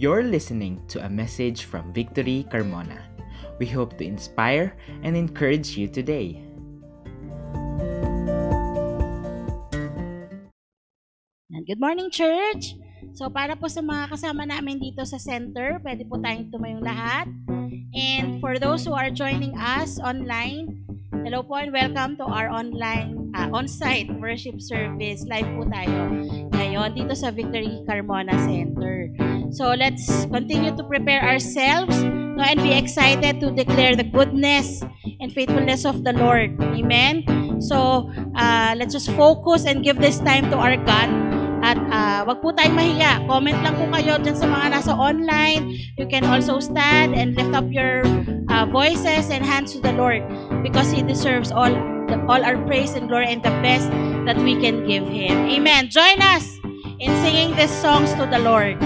You're listening to a message from Victory Carmona. We hope to inspire and encourage you today. Good morning, church! So, para po sa mga kasama namin dito sa center, pwede po tayong tumayong lahat. And for those who are joining us online, hello po and welcome to our online, uh, on-site worship service. Live po tayo ngayon dito sa Victory Carmona Center. So, let's continue to prepare ourselves no, and be excited to declare the goodness and faithfulness of the Lord. Amen? So, uh, let's just focus and give this time to our God at uh, wag po tayong mahiya. Comment lang po kayo dyan sa mga nasa online. You can also stand and lift up your uh, voices and hands to the Lord because He deserves all the, all our praise and glory and the best that we can give Him. Amen. Join us in singing these songs to the Lord.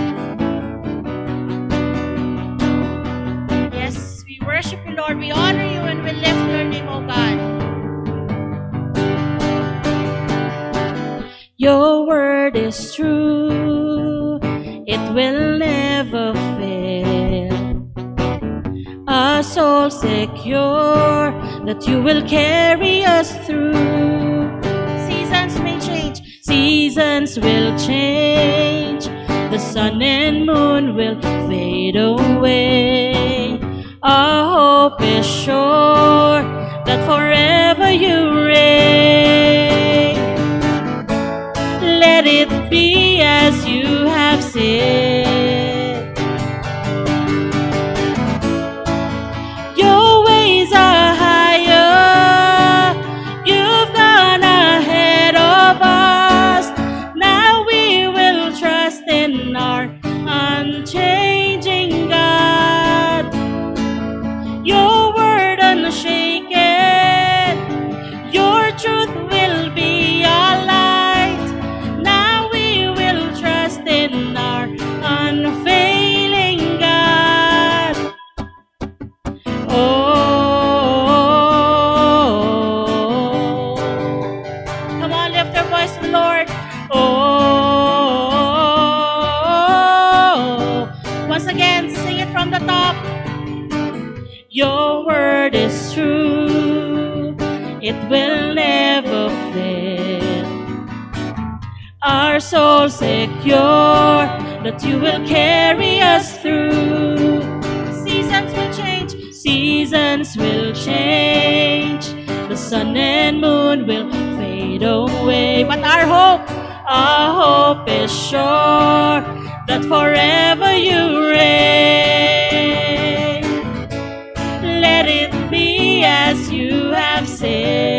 Worship you, Lord. We honor you and we lift your name, O God. Your word is true, it will never fail. Our soul secure that you will carry us through. Seasons may change, seasons will change. The sun and moon will fade away. Our hope is sure that forever you reign let it be as you have said. Our soul secure that you will carry us through. Seasons will change, seasons will change. The sun and moon will fade away, but our hope, our hope is sure that forever you reign. Let it be as you have said.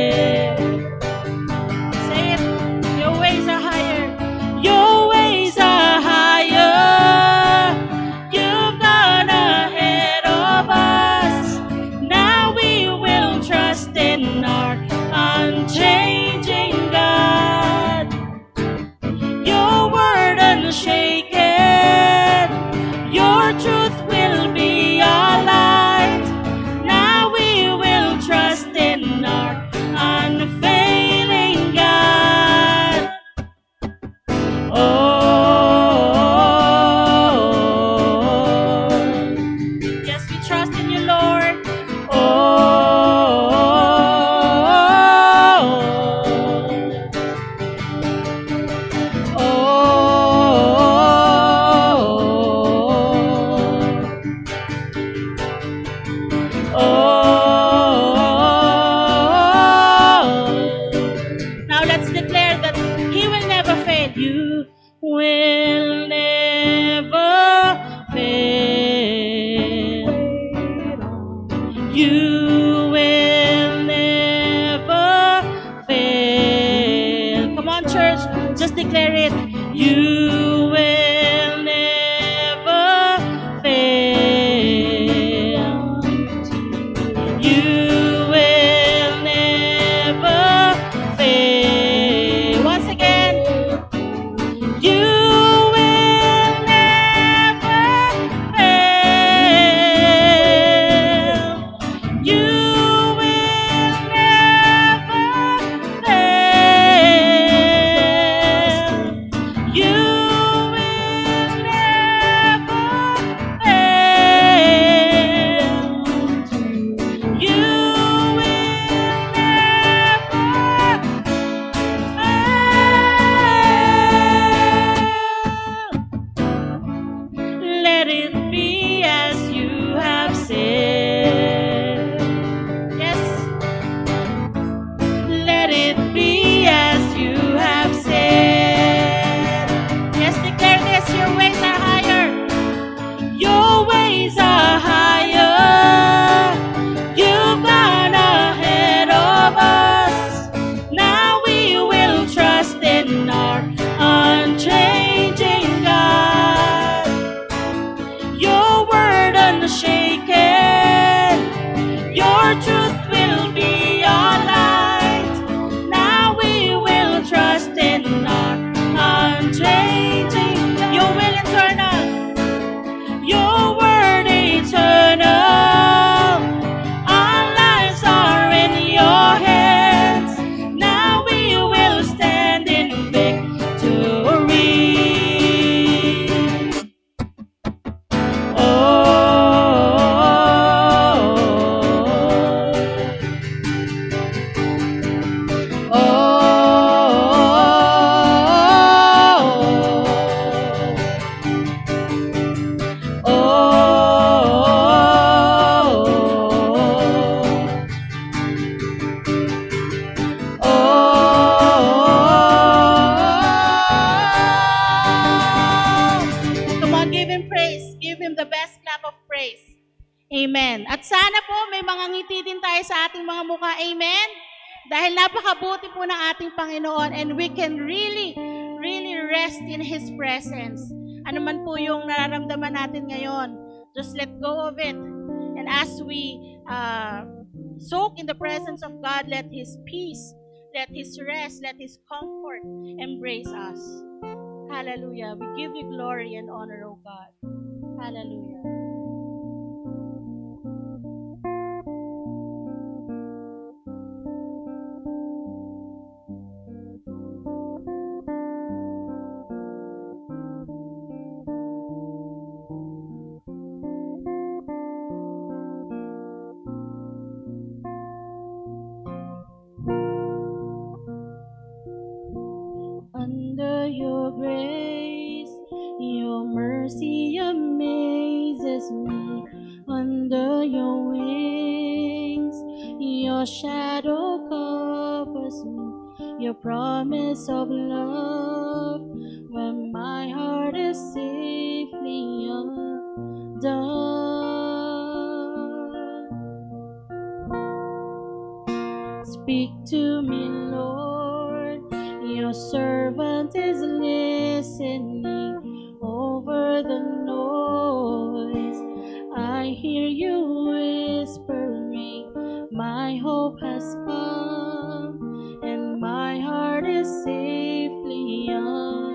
His rest, let His comfort embrace us. Hallelujah. We give you glory and honor, O God. Hallelujah. under your wings. Your shadow covers me, your promise of love. When my heart is safely undone. Speak to me, Lord. Your servant is listening over the noise. I hear you whispering, My hope has come, and my heart is safely young.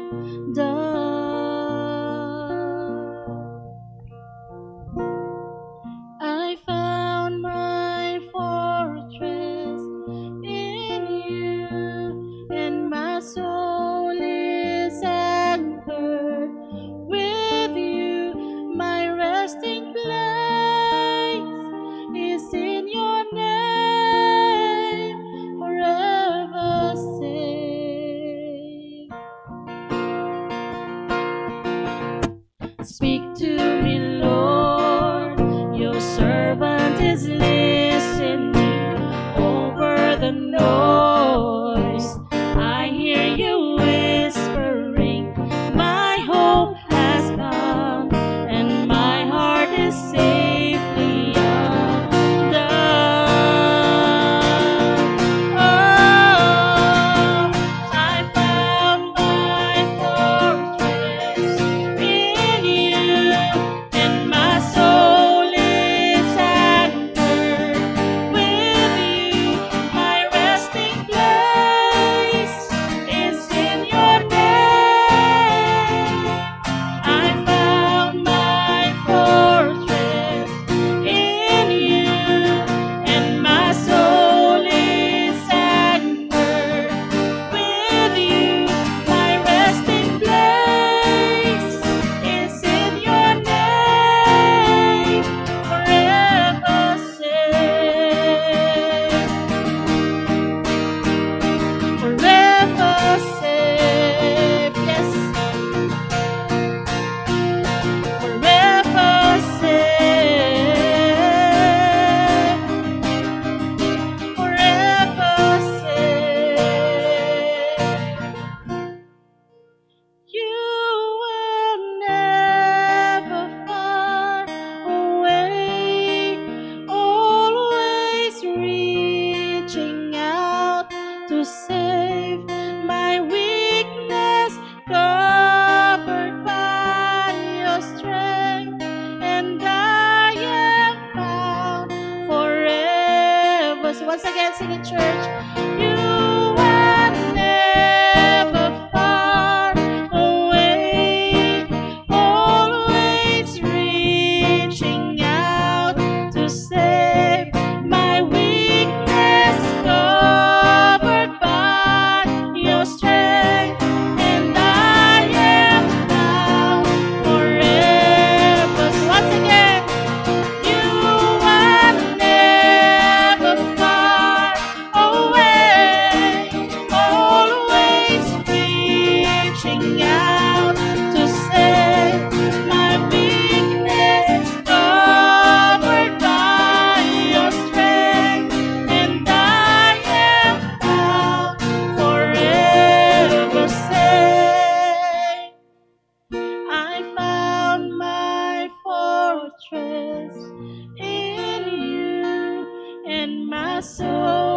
soul.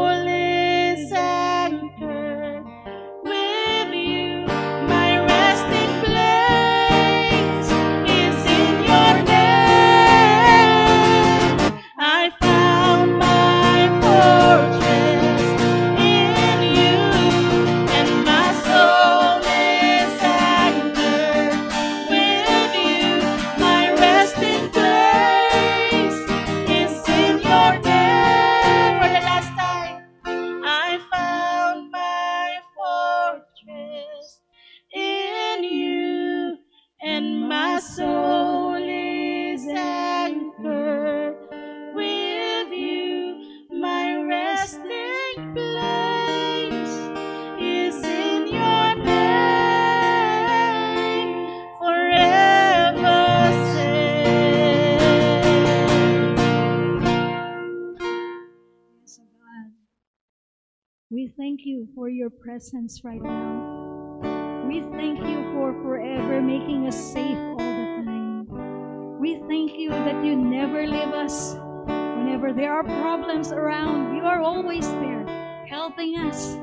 presence right now. We thank you for forever making us safe all the time. We thank you that you never leave us. Whenever there are problems around, you are always there, helping us,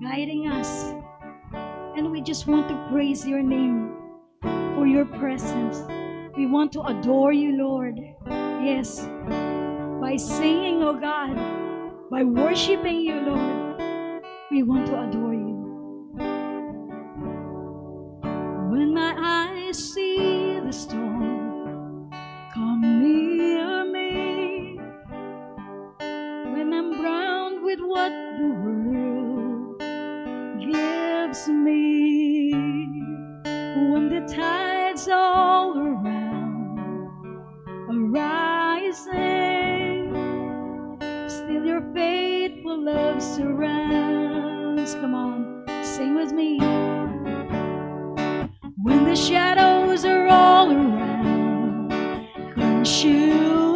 guiding us. And we just want to praise your name for your presence. We want to adore you, Lord. Yes, by singing, O oh God, by worshiping you, Lord, we want to adore. love surrounds. Come on, sing with me. When the shadows are all around, couldn't you?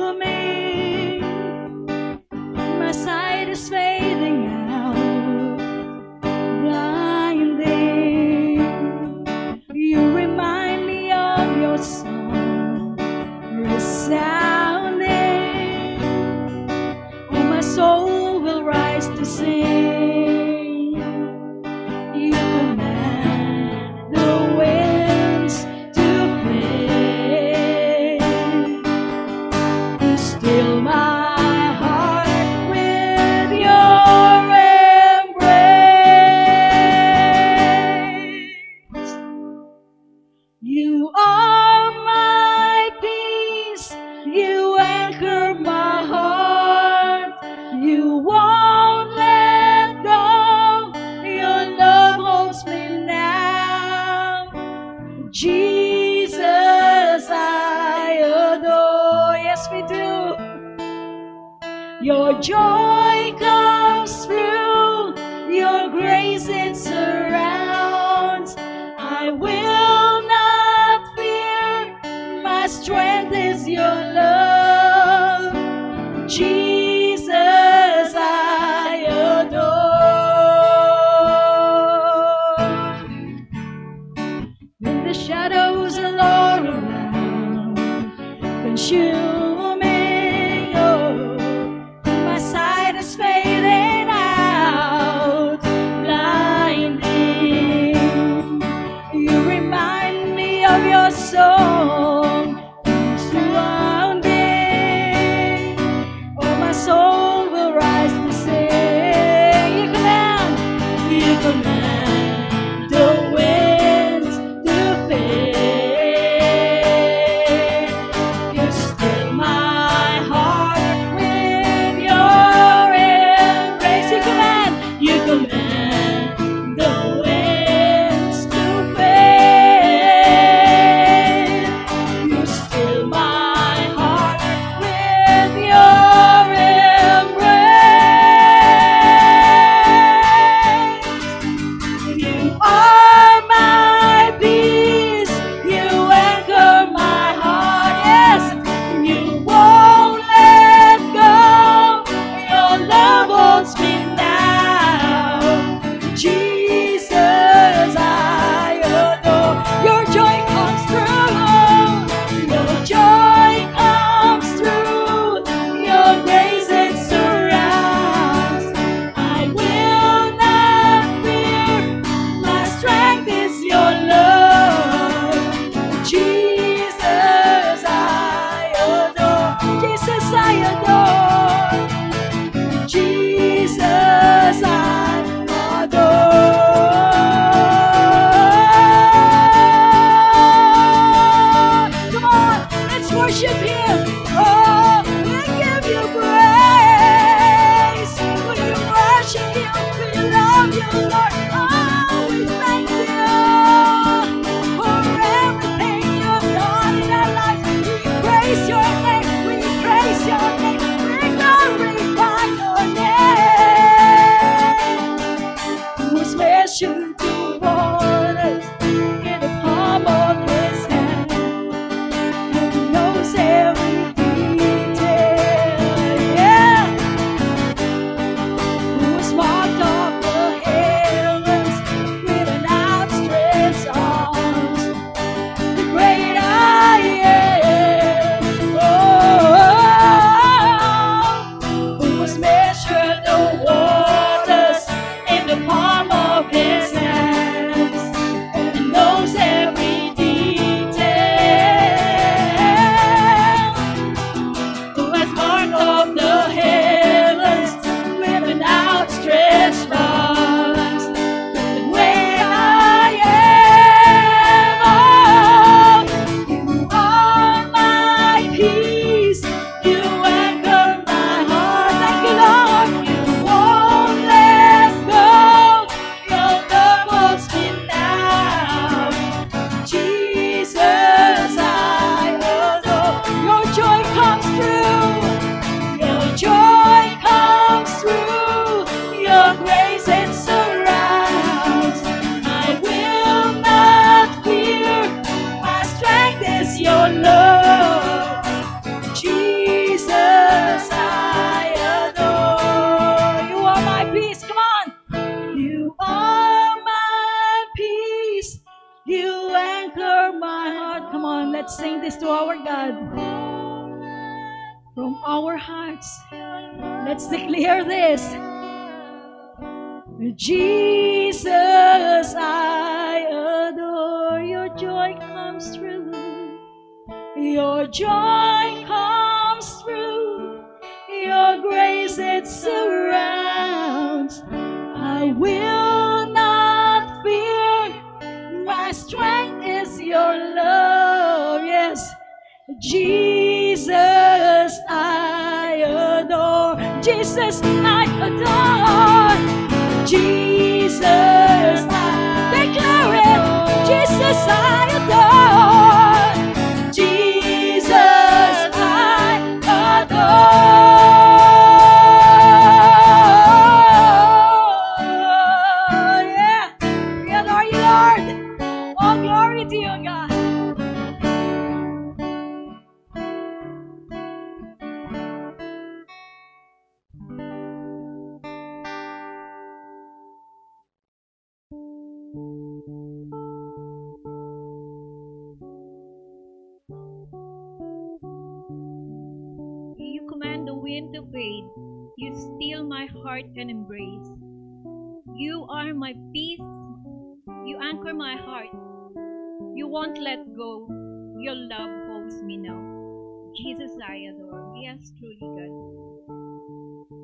I adore. Yes, truly, God.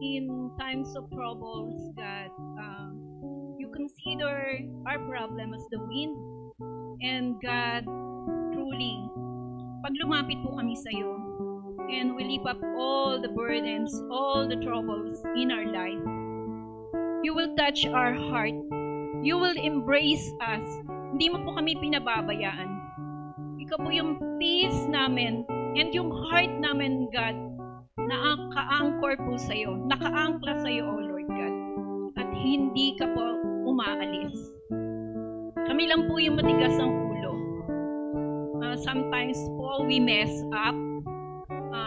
In times of troubles, God, uh, you consider our problem as the wind. And God, truly, pag lumapit po kami sa iyo, and we lift up all the burdens, all the troubles in our life. You will touch our heart. You will embrace us. Hindi mo po kami pinababayaan. Ikaw po yung peace namin and yung heart namin, God, na ka-anchor po sa iyo, naka-angkla sa iyo, O Lord God. At hindi ka po umaalis. Kami lang po yung matigas ang ulo. Uh, sometimes po we mess up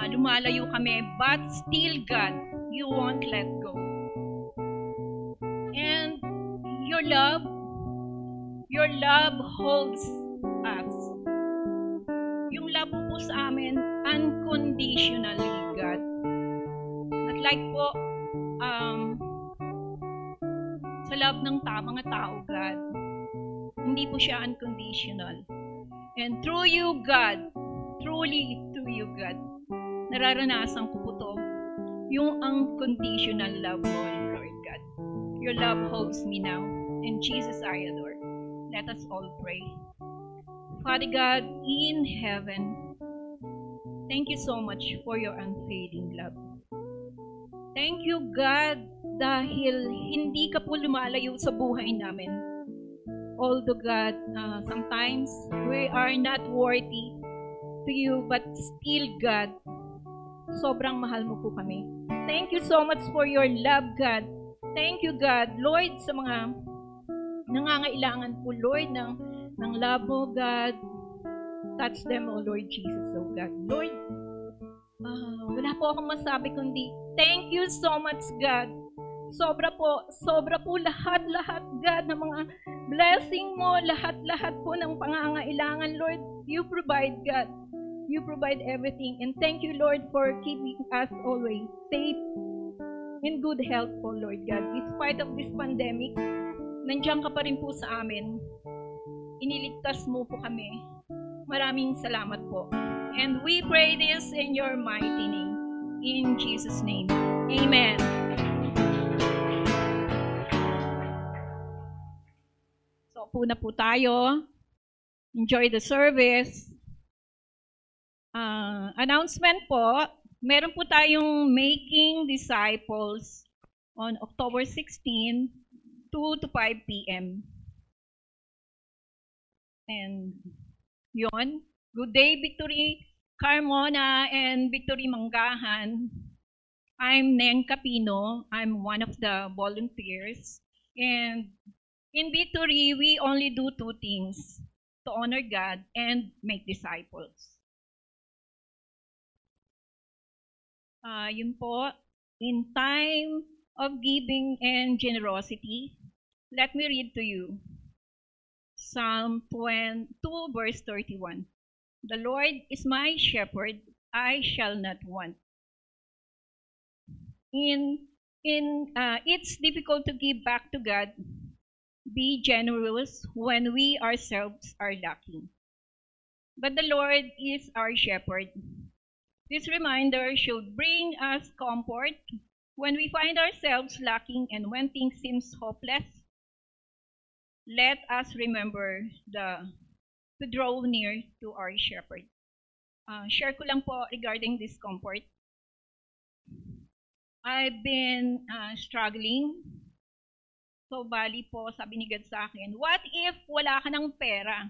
uh, lumalayo kami, but still, God, you won't let go. And your love, your love holds us. Unconditionally, God. At like po, um, sa love ng ta mga tao, God, hindi po siya unconditional. And through you, God, truly through you, God, nararanasan ko po to, yung unconditional love mo, Lord God. Your love holds me now. In Jesus I adore. Let us all pray. Father God, in heaven, thank you so much for your unfailing love. Thank you, God, dahil hindi ka po lumalayo sa buhay namin. Although, God, uh, sometimes we are not worthy to you, but still, God, sobrang mahal mo po kami. Thank you so much for your love, God. Thank you, God. Lord, sa mga nangangailangan po, Lord, ng, ng love mo, God. Touch them, O Lord Jesus, O God. Lord, ah, wala po akong masabi kundi, thank you so much, God. Sobra po, sobra po lahat-lahat, God, ng mga blessing mo, lahat-lahat po ng pangangailangan, Lord. You provide, God. You provide everything. And thank you, Lord, for keeping us always safe in good health po, Lord God. Despite of this pandemic, nandiyan ka pa rin po sa amin. Iniligtas mo po kami. Maraming salamat po. And we pray this in your mighty name. In Jesus' name. Amen. So, po na po tayo. Enjoy the service. Uh, announcement po, meron po tayong Making Disciples on October 16, 2 to 5 p.m. And yon, good day Victory Carmona and Victory Manggahan. I'm Neng Capino. I'm one of the volunteers. And in Victory, we only do two things, to honor God and make disciples. Uh, yun po, in time of giving and generosity, let me read to you Psalm 2 verse 31. The Lord is my shepherd, I shall not want. In in uh, it's difficult to give back to God, be generous when we ourselves are lacking. But the Lord is our shepherd. This reminder should bring us comfort when we find ourselves lacking and when things seems hopeless. Let us remember the to draw near to our shepherd. Uh, share ko lang po regarding this comfort. I've been uh, struggling. So, bali po, sabi ni God sa akin, what if wala ka ng pera?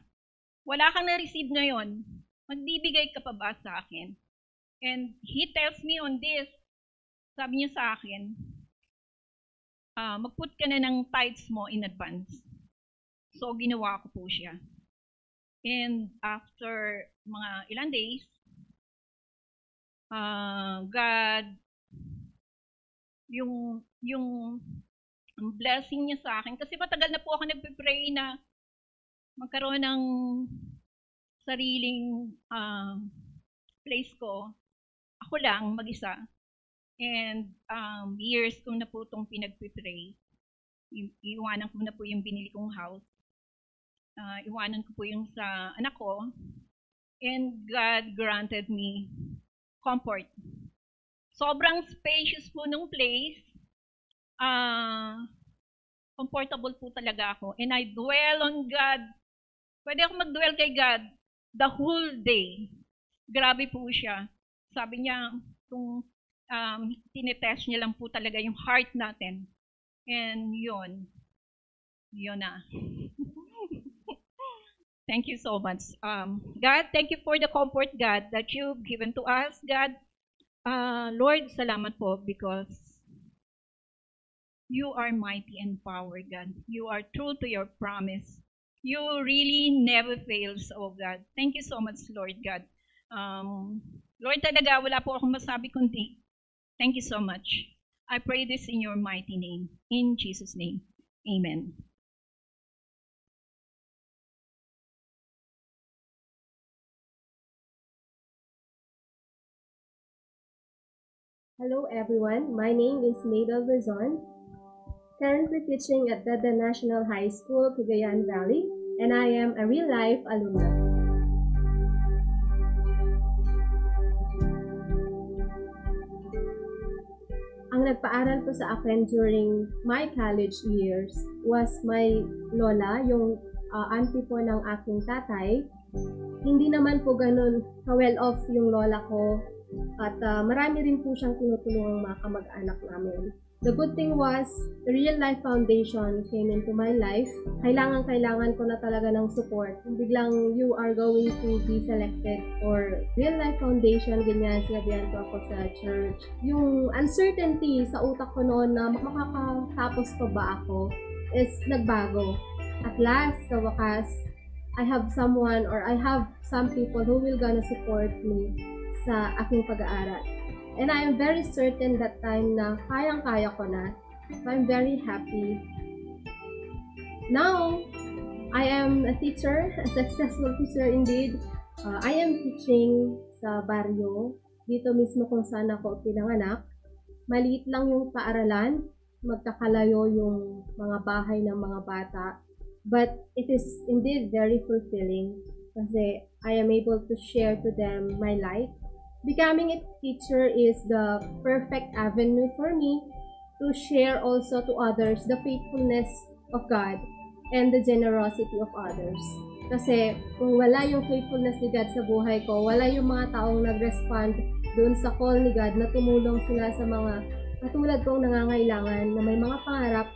Wala kang na-receive ngayon? Magbibigay ka pa ba sa akin? And He tells me on this, sabi niya sa akin, uh, mag-put ka na ng tithes mo in advance. So, ginawa ko po siya. And after mga ilang days, uh, God yung yung blessing niya sa akin kasi matagal na po ako nagpe-pray na magkaroon ng sariling uh, place ko. Ako lang, mag-isa. And um, years ko na po itong pinagpe-pray. I- iwanan ko na po yung binili kong house. Uh, iwanan ko po yung sa anak ko. And God granted me comfort sobrang spacious po nung place. Uh, comfortable po talaga ako. And I dwell on God. Pwede ako mag-dwell kay God the whole day. Grabe po siya. Sabi niya, kung um, tinetest niya lang po talaga yung heart natin. And yun. Yun na. Thank you so much. Um, God, thank you for the comfort, God, that you've given to us, God. Uh, Lord, salamat po because you are mighty and power, God. You are true to your promise. You really never fails, oh God. Thank you so much, Lord God. Um, Lord, talaga wala po akong masabi kundi thank you so much. I pray this in your mighty name. In Jesus' name. Amen. Hello everyone, my name is Mabel Rizon, currently teaching at Dada National High School, Cagayan Valley, and I am a real-life alumna. Ang nagpaaral po sa akin during my college years was my lola, yung uh, auntie po ng aking tatay. Hindi naman po ganun ka-well off yung lola ko at uh, marami rin po siyang tinutulungang mga kamag-anak namin. The good thing was, the Real Life Foundation came into my life. Kailangan-kailangan ko na talaga ng support. Kung biglang you are going to be selected for Real Life Foundation, ganyan, sinabihan ko ako sa church. Yung uncertainty sa utak ko noon na makakatapos pa ba ako is nagbago. At last, sa wakas, I have someone or I have some people who will gonna support me sa aking pag-aaral. And I am very certain that time na kayang-kaya ko na. So I'm very happy. Now, I am a teacher, a successful teacher indeed. Uh, I am teaching sa baryo, dito mismo kung saan ako pinanganak. Maliit lang yung paaralan, magkakalayo yung mga bahay ng mga bata. But it is indeed very fulfilling kasi I am able to share to them my life becoming a teacher is the perfect avenue for me to share also to others the faithfulness of God and the generosity of others. Kasi kung wala yung faithfulness ni God sa buhay ko, wala yung mga taong nag-respond doon sa call ni God na tumulong sila sa mga katulad kong nangangailangan na may mga pangarap,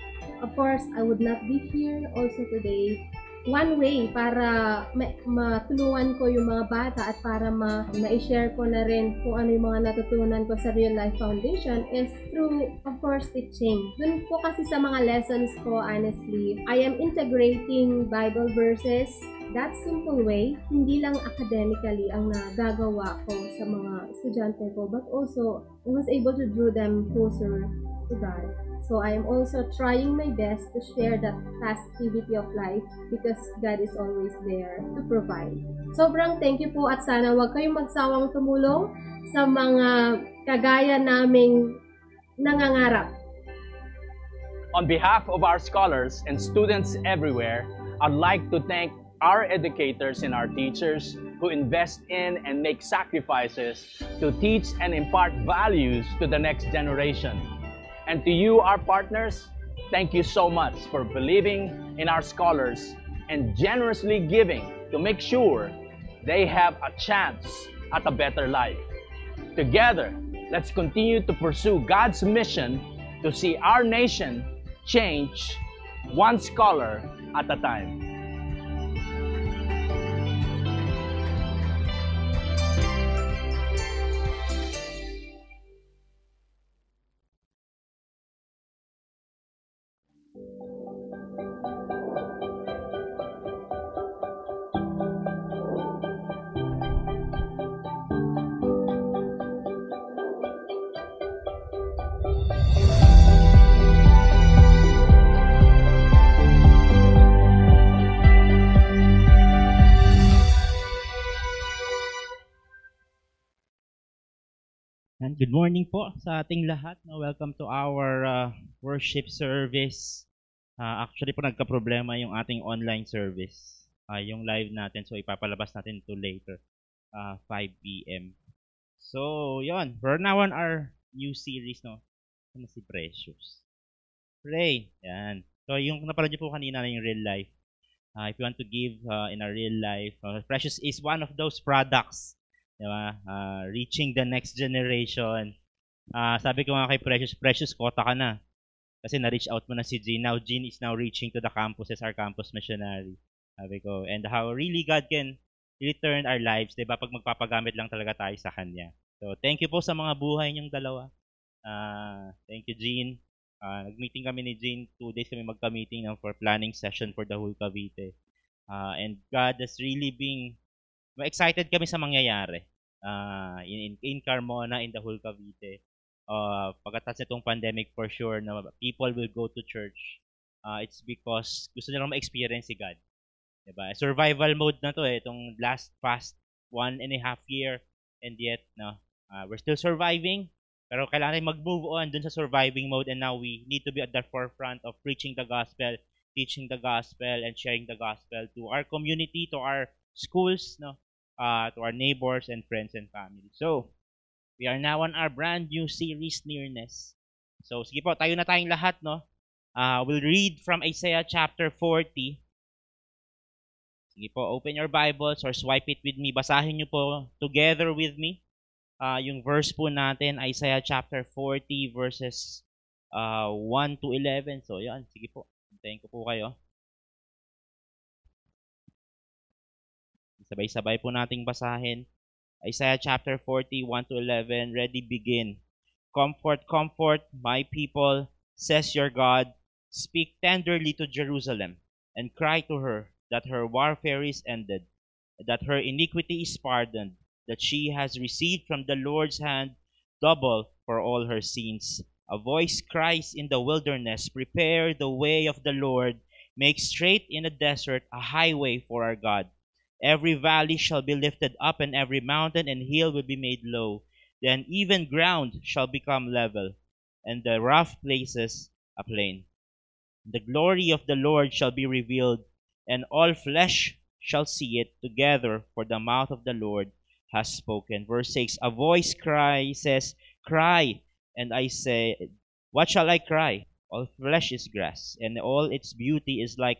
of course, I would not be here also today one way para ma- matulungan ko yung mga bata at para ma- ma-share ko na rin kung ano yung mga natutunan ko sa Real Life Foundation is through, of course, teaching. Dun po kasi sa mga lessons ko, honestly, I am integrating Bible verses that simple way, hindi lang academically ang nagagawa ko sa mga estudyante ko, but also I was able to draw them closer to God. So I am also trying my best to share that festivity of life because God is always there to provide. Sobrang thank you po at sana wag kayong magsawang tumulong sa mga kagaya naming nangangarap. On behalf of our scholars and students everywhere, I'd like to thank our educators and our teachers who invest in and make sacrifices to teach and impart values to the next generation. And to you, our partners, thank you so much for believing in our scholars and generously giving to make sure they have a chance at a better life. Together, let's continue to pursue God's mission to see our nation change one scholar at a time. Good morning po sa ating lahat. Welcome to our uh, worship service. Uh, actually po nagka-problema yung ating online service. Uh, yung live natin. So ipapalabas natin to later. Uh, 5 p.m. So, yon. We're now on our new series, no? Ano si Precious? Pray. Yan. So, yung napanood niyo po kanina na yung real life. Uh, if you want to give uh, in a real life, uh, Precious is one of those products Di ba? Uh, reaching the next generation. Uh, sabi ko nga kay Precious, Precious, kota ka na. Kasi na-reach out mo na si Jean. Now, Jean is now reaching to the campuses, our campus missionary. Sabi ko, and how really God can really turn our lives, di ba? Pag magpapagamit lang talaga tayo sa Kanya. So, thank you po sa mga buhay niyong dalawa. Uh, thank you, Jean. Uh, nag-meeting kami ni Jean. Two days kami magka-meeting ng for planning session for the whole Cavite. Uh, and God has really been excited kami sa mangyayari uh, in, in Carmona, in the whole Cavite. Uh, pagkatapos nitong pandemic, for sure, na people will go to church. Uh, it's because gusto nilang ma-experience si God. Diba? Survival mode na to eh, itong last past one and a half year. And yet, no, uh, we're still surviving. Pero kailangan natin mag-move on dun sa surviving mode and now we need to be at the forefront of preaching the gospel, teaching the gospel, and sharing the gospel to our community, to our schools, no, uh, to our neighbors and friends and family. So, we are now on our brand new series, Nearness. So, sige po, tayo na tayong lahat, no? Uh, we'll read from Isaiah chapter 40. Sige po, open your Bibles or swipe it with me. Basahin niyo po together with me. Uh, yung verse po natin, Isaiah chapter 40 verses uh, 1 to 11. So, yan. Sige po. Hintayin ko po kayo. Sabay-sabay po nating basahin. Isaiah chapter 40, 1 to 11. Ready, begin. Comfort, comfort my people, says your God. Speak tenderly to Jerusalem, and cry to her that her warfare is ended, that her iniquity is pardoned, that she has received from the Lord's hand double for all her sins. A voice cries in the wilderness, Prepare the way of the Lord, make straight in the desert a highway for our God. Every valley shall be lifted up, and every mountain and hill will be made low. Then even ground shall become level, and the rough places a plain. The glory of the Lord shall be revealed, and all flesh shall see it together, for the mouth of the Lord has spoken. Verse 6 A voice cry says, Cry, and I say, What shall I cry? All flesh is grass, and all its beauty is like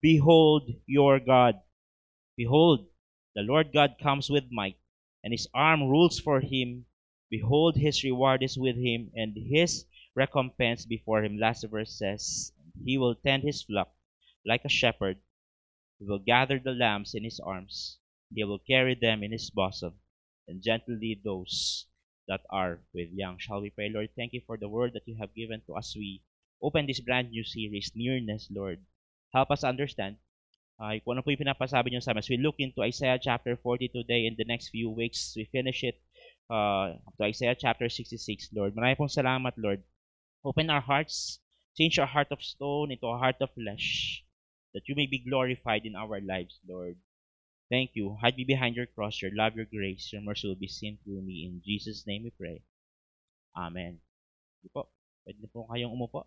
Behold your God. Behold, the Lord God comes with might, and his arm rules for him. Behold, his reward is with him, and his recompense before him. Last verse says, He will tend his flock like a shepherd. He will gather the lambs in his arms. He will carry them in his bosom and gently those that are with young. Shall we pray, Lord? Thank you for the word that you have given to us. We open this brand new series, Nearness, Lord. Help us understand uh, kung ano po yung pinapasabi niyo sa amin. As we look into Isaiah chapter 40 today in the next few weeks, we finish it uh, to Isaiah chapter 66, Lord. Marami pong salamat, Lord. Open our hearts, change our heart of stone into a heart of flesh, that you may be glorified in our lives, Lord. Thank you. Hide me behind your cross, your love, your grace, your mercy will be seen through me. In Jesus' name we pray. Amen. Hindi po. Pwede po kayong umupo.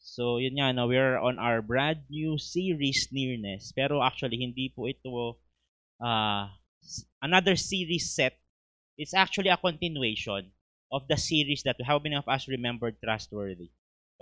So, yun nga, no, we're on our brand new series, Nearness. Pero actually, hindi po ito uh, another series set. It's actually a continuation of the series that how many of us remembered Trustworthy.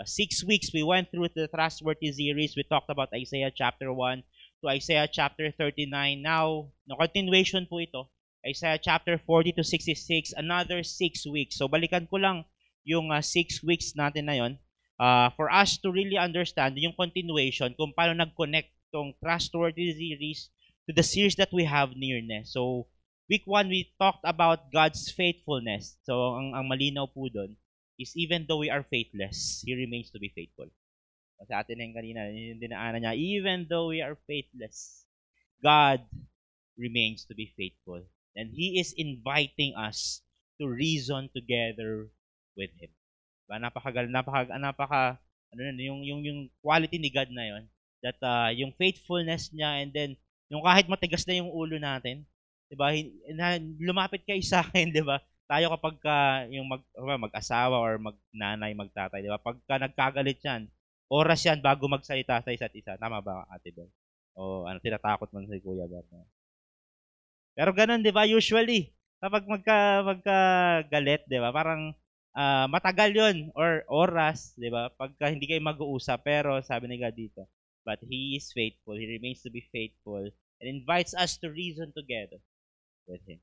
Six weeks, we went through the Trustworthy series. We talked about Isaiah chapter 1 to Isaiah chapter 39. Now, no continuation po ito. Isaiah chapter 40 to 66, another six weeks. So, balikan ko lang yung uh, six weeks natin na yon uh, for us to really understand yung continuation kung paano nag-connect tong trustworthy series to the series that we have nearness. So, week one, we talked about God's faithfulness. So, ang, ang malinaw po doon is even though we are faithless, He remains to be faithful. Sa atin yung kanina, yung dinaanan niya, even though we are faithless, God remains to be faithful. And He is inviting us to reason together with Him. Ba, napakagal, napaka, napaka, ano na, yung, yung, yung quality ni God na yon that uh, yung faithfulness niya and then yung kahit matigas na yung ulo natin, 'di ba? Lumapit kay sa akin, 'di ba? Tayo kapag ka, yung mag, mag-asawa or mag-nanay, magtatay, 'di ba? Pagka nagkagalit 'yan, oras 'yan bago magsalita sa isa't isa. Tama ba, Ate Bel? O ano tinatakot man si Kuya Bert? Pero ganun, 'di ba? Usually, kapag magka magka galit, 'di ba? Parang uh, matagal yon or oras, 'di ba? Pagka hindi kayo mag-uusap, pero sabi ni God dito, but he is faithful, he remains to be faithful and invites us to reason together with him.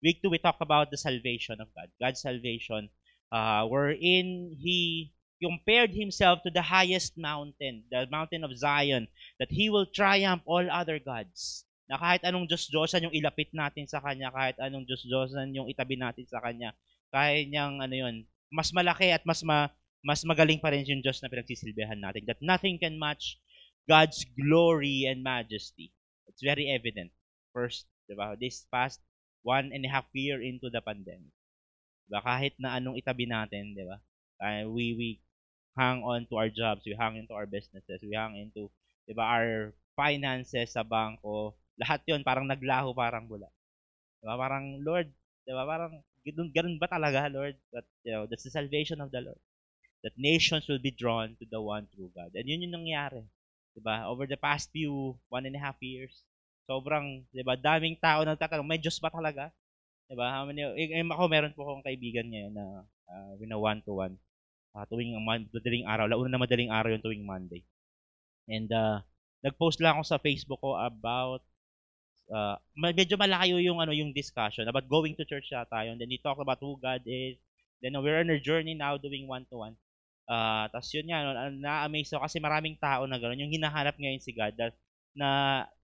Week 2 we talk about the salvation of God. God's salvation uh, wherein he compared himself to the highest mountain, the mountain of Zion, that he will triumph all other gods. Na kahit anong Diyos-Diyosan yung ilapit natin sa Kanya, kahit anong Diyos-Diyosan yung itabi natin sa Kanya, kaya niyang ano yun, mas malaki at mas ma, mas magaling pa rin yung Diyos na pinagsisilbihan natin. That nothing can match God's glory and majesty. It's very evident. First, di ba, this past one and a half year into the pandemic. Diba? Kahit na anong itabi natin, di ba? Uh, we, we hang on to our jobs, we hang into our businesses, we hang into, di ba, our finances sa bangko, lahat yon parang naglaho, parang bula. Di ba? Parang, Lord, di ba, parang Ganun, ganun ba talaga, Lord? That, you know, that's the salvation of the Lord. That nations will be drawn to the one true God. And yun yung nangyari. Diba? Over the past few, one and a half years, sobrang, diba, daming tao nagtatanong, may Diyos ba talaga? Diba? How many, eh, eh, ako, meron po akong kaibigan ngayon na uh, wina one-to-one. Uh, tuwing madaling araw, launa na madaling araw yung tuwing Monday. And uh, nag-post lang ako sa Facebook ko about uh, medyo malayo yung ano yung discussion about going to church sa tayo and then he talked about who God is. Then we're on a journey now doing one to one uh tapos yun nga na-amaze ako kasi maraming tao na gano'n yung hinahanap ngayon si God na, na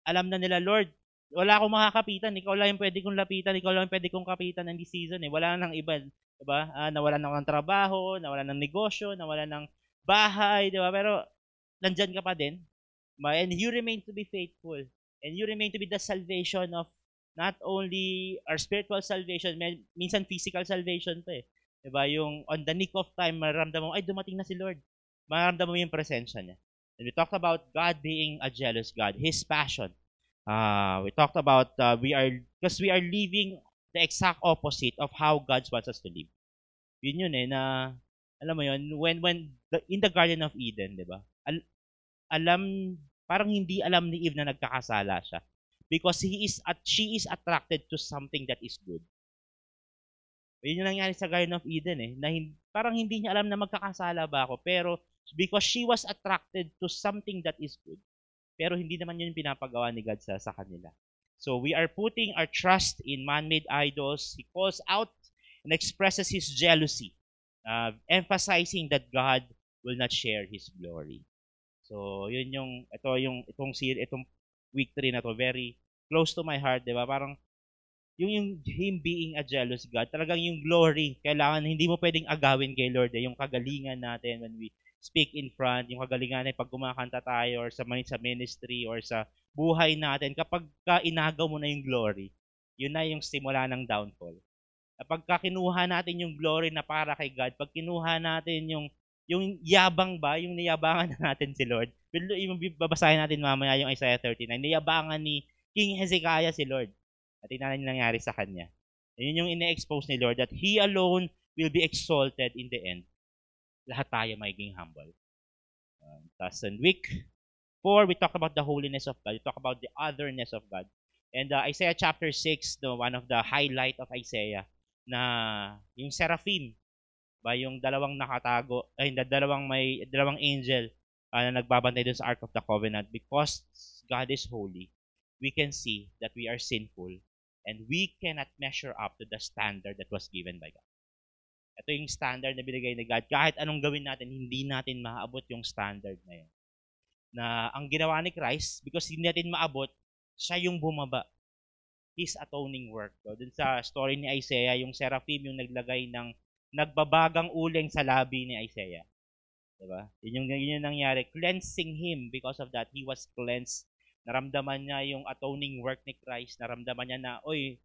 alam na nila Lord wala akong makakapitan. Ikaw lang yung pwede kong lapitan. Ikaw lang yung pwede kong kapitan ng this season eh. Wala nang iba diba? Uh, nawalan ako ng trabaho nawalan ng negosyo nawalan ng bahay diba? Pero nandyan ka pa din. And you remain to be faithful And you remain to be the salvation of not only our spiritual salvation, minsan physical salvation to eh. Diba? Yung on the nick of time, maramdaman mo, ay, dumating na si Lord. Maramdaman mo yung presensya niya. And we talked about God being a jealous God, His passion. Uh, we talked about, uh, we are, because we are living the exact opposite of how God wants us to live. Yun yun eh, na, alam mo yun, when, when, the, in the Garden of Eden, di ba? Al, alam parang hindi alam ni Eve na nagkakasala siya. Because he is at she is attracted to something that is good. Yun yung nangyari sa Garden of Eden eh. Na hindi, parang hindi niya alam na magkakasala ba ako. Pero because she was attracted to something that is good. Pero hindi naman yun pinapagawa ni God sa, sa kanila. So we are putting our trust in man-made idols. He calls out and expresses his jealousy uh, emphasizing that God will not share His glory. So, yun yung, ito yung, itong, itong week 3 na to, very close to my heart, di ba? Parang, yung, yung Him being a jealous God, talagang yung glory, kailangan, hindi mo pwedeng agawin kay Lord, eh, yung kagalingan natin when we speak in front, yung kagalingan natin pag kumakanta tayo or sa, sa ministry or sa buhay natin, kapag ka inagaw mo na yung glory, yun na yung simula ng downfall. Kapag kinuha natin yung glory na para kay God, pag kinuha natin yung yung yabang ba, yung niyabangan na natin si Lord. Yung babasahin natin mamaya yung Isaiah 39. Niyabangan ni King Hezekiah si Lord. At tingnan natin nangyari sa kanya. Yun yung ine-expose ni Lord that He alone will be exalted in the end. Lahat tayo magiging humble. Um, Tapos in week 4, we talk about the holiness of God. We talk about the otherness of God. And uh, Isaiah chapter 6, no, one of the highlight of Isaiah, na yung seraphim, ba yung dalawang nakatago, ay dalawang may dalawang angel uh, na nagbabantay doon sa Ark of the Covenant because God is holy. We can see that we are sinful and we cannot measure up to the standard that was given by God. Ito yung standard na binigay ni God. Kahit anong gawin natin, hindi natin maaabot yung standard na yun. Na ang ginawa ni Christ, because hindi natin maabot, siya yung bumaba. His atoning work. So, dun sa story ni Isaiah, yung seraphim yung naglagay ng nagbabagang uling sa labi ni Isaiah. Diba? Yun yung, yun yung nangyari. Cleansing him because of that. He was cleansed. Naramdaman niya yung atoning work ni Christ. Naramdaman niya na, oy,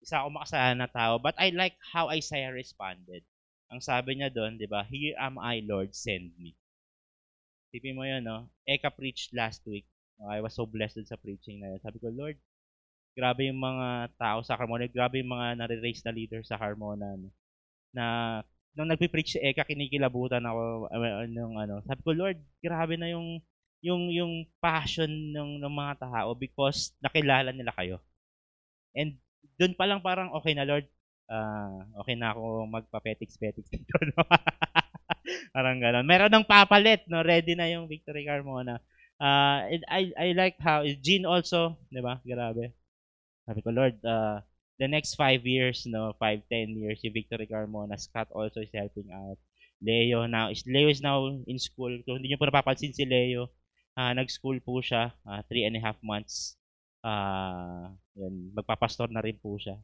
isa ako makasalanan na tao. But I like how Isaiah responded. Ang sabi niya doon, di ba? Here am I, Lord, send me. Tipin mo yun, no? Eka preached last week. I was so blessed sa preaching na yun. Sabi ko, Lord, grabe yung mga tao sa Carmona. Grabe yung mga nare-raise na leader sa Carmona. No? Na nung nagpi-preach si Eka, kinikilabutan ako uh, nung ano. Sabi ko, Lord, grabe na yung yung yung passion ng ng mga tao because nakilala nila kayo. And doon pa lang parang okay na Lord, uh, okay na ako magpa-petix-petix dito. No? parang gano'n. Meron ng papalit, no? Ready na yung Victory Carmona. Uh, I, I like how, Jean also, di ba? Grabe. Sabi ko, Lord, uh, the next five years, no, five, ten years, si Victory Carmona, Scott also is helping out. Leo now, is, Leo is now in school. Kung hindi niyo po napapansin si Leo, uh, nag-school po siya, uh, three and a half months. Uh, yun, magpapastor na rin po siya.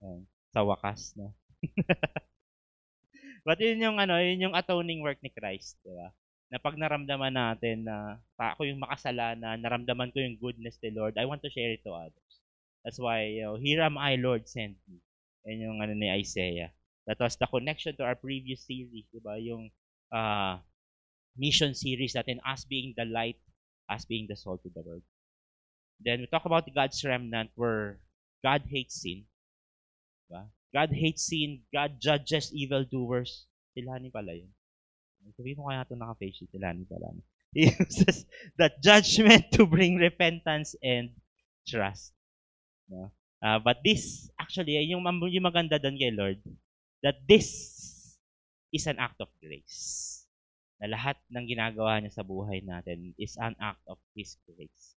Uh, sa wakas, no? But yun yung, ano, yun yung atoning work ni Christ, di ba? Na pag naramdaman natin na uh, ako yung makasalanan, naramdaman ko yung goodness ni Lord, I want to share it to others. That's why, you know, here am I, Lord, send me. Yan yung ano ni Isaiah. That was the connection to our previous series, di ba? Yung uh, mission series natin, us being the light, us being the salt of the world. Then we talk about God's remnant where God hates sin. Diba? God hates sin. God judges evildoers. Silhanin pala yun. Sabihin mo kaya ito naka-face sheet. Silhanin pala. He uses that judgment to bring repentance and trust. No? Uh, but this, actually, yung, yung maganda doon kay Lord, that this is an act of grace. Na lahat ng ginagawa niya sa buhay natin is an act of His grace.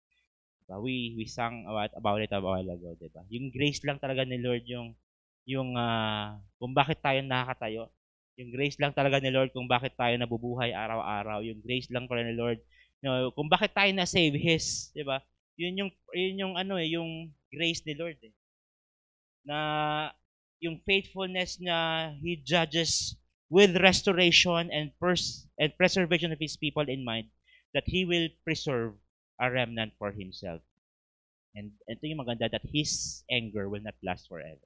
Diba? We, we sang about, about it a while ago, diba? Yung grace lang talaga ni Lord yung, yung uh, kung bakit tayo nakakatayo. Yung grace lang talaga ni Lord kung bakit tayo nabubuhay araw-araw. Yung grace lang pala ni Lord you know, kung bakit tayo na-save His, di ba? Yun yung, yun yung ano eh, yung grace ni Lord eh. Na yung faithfulness niya, He judges with restoration and, pers- and preservation of His people in mind that He will preserve a remnant for Himself. And ito yung maganda that His anger will not last forever.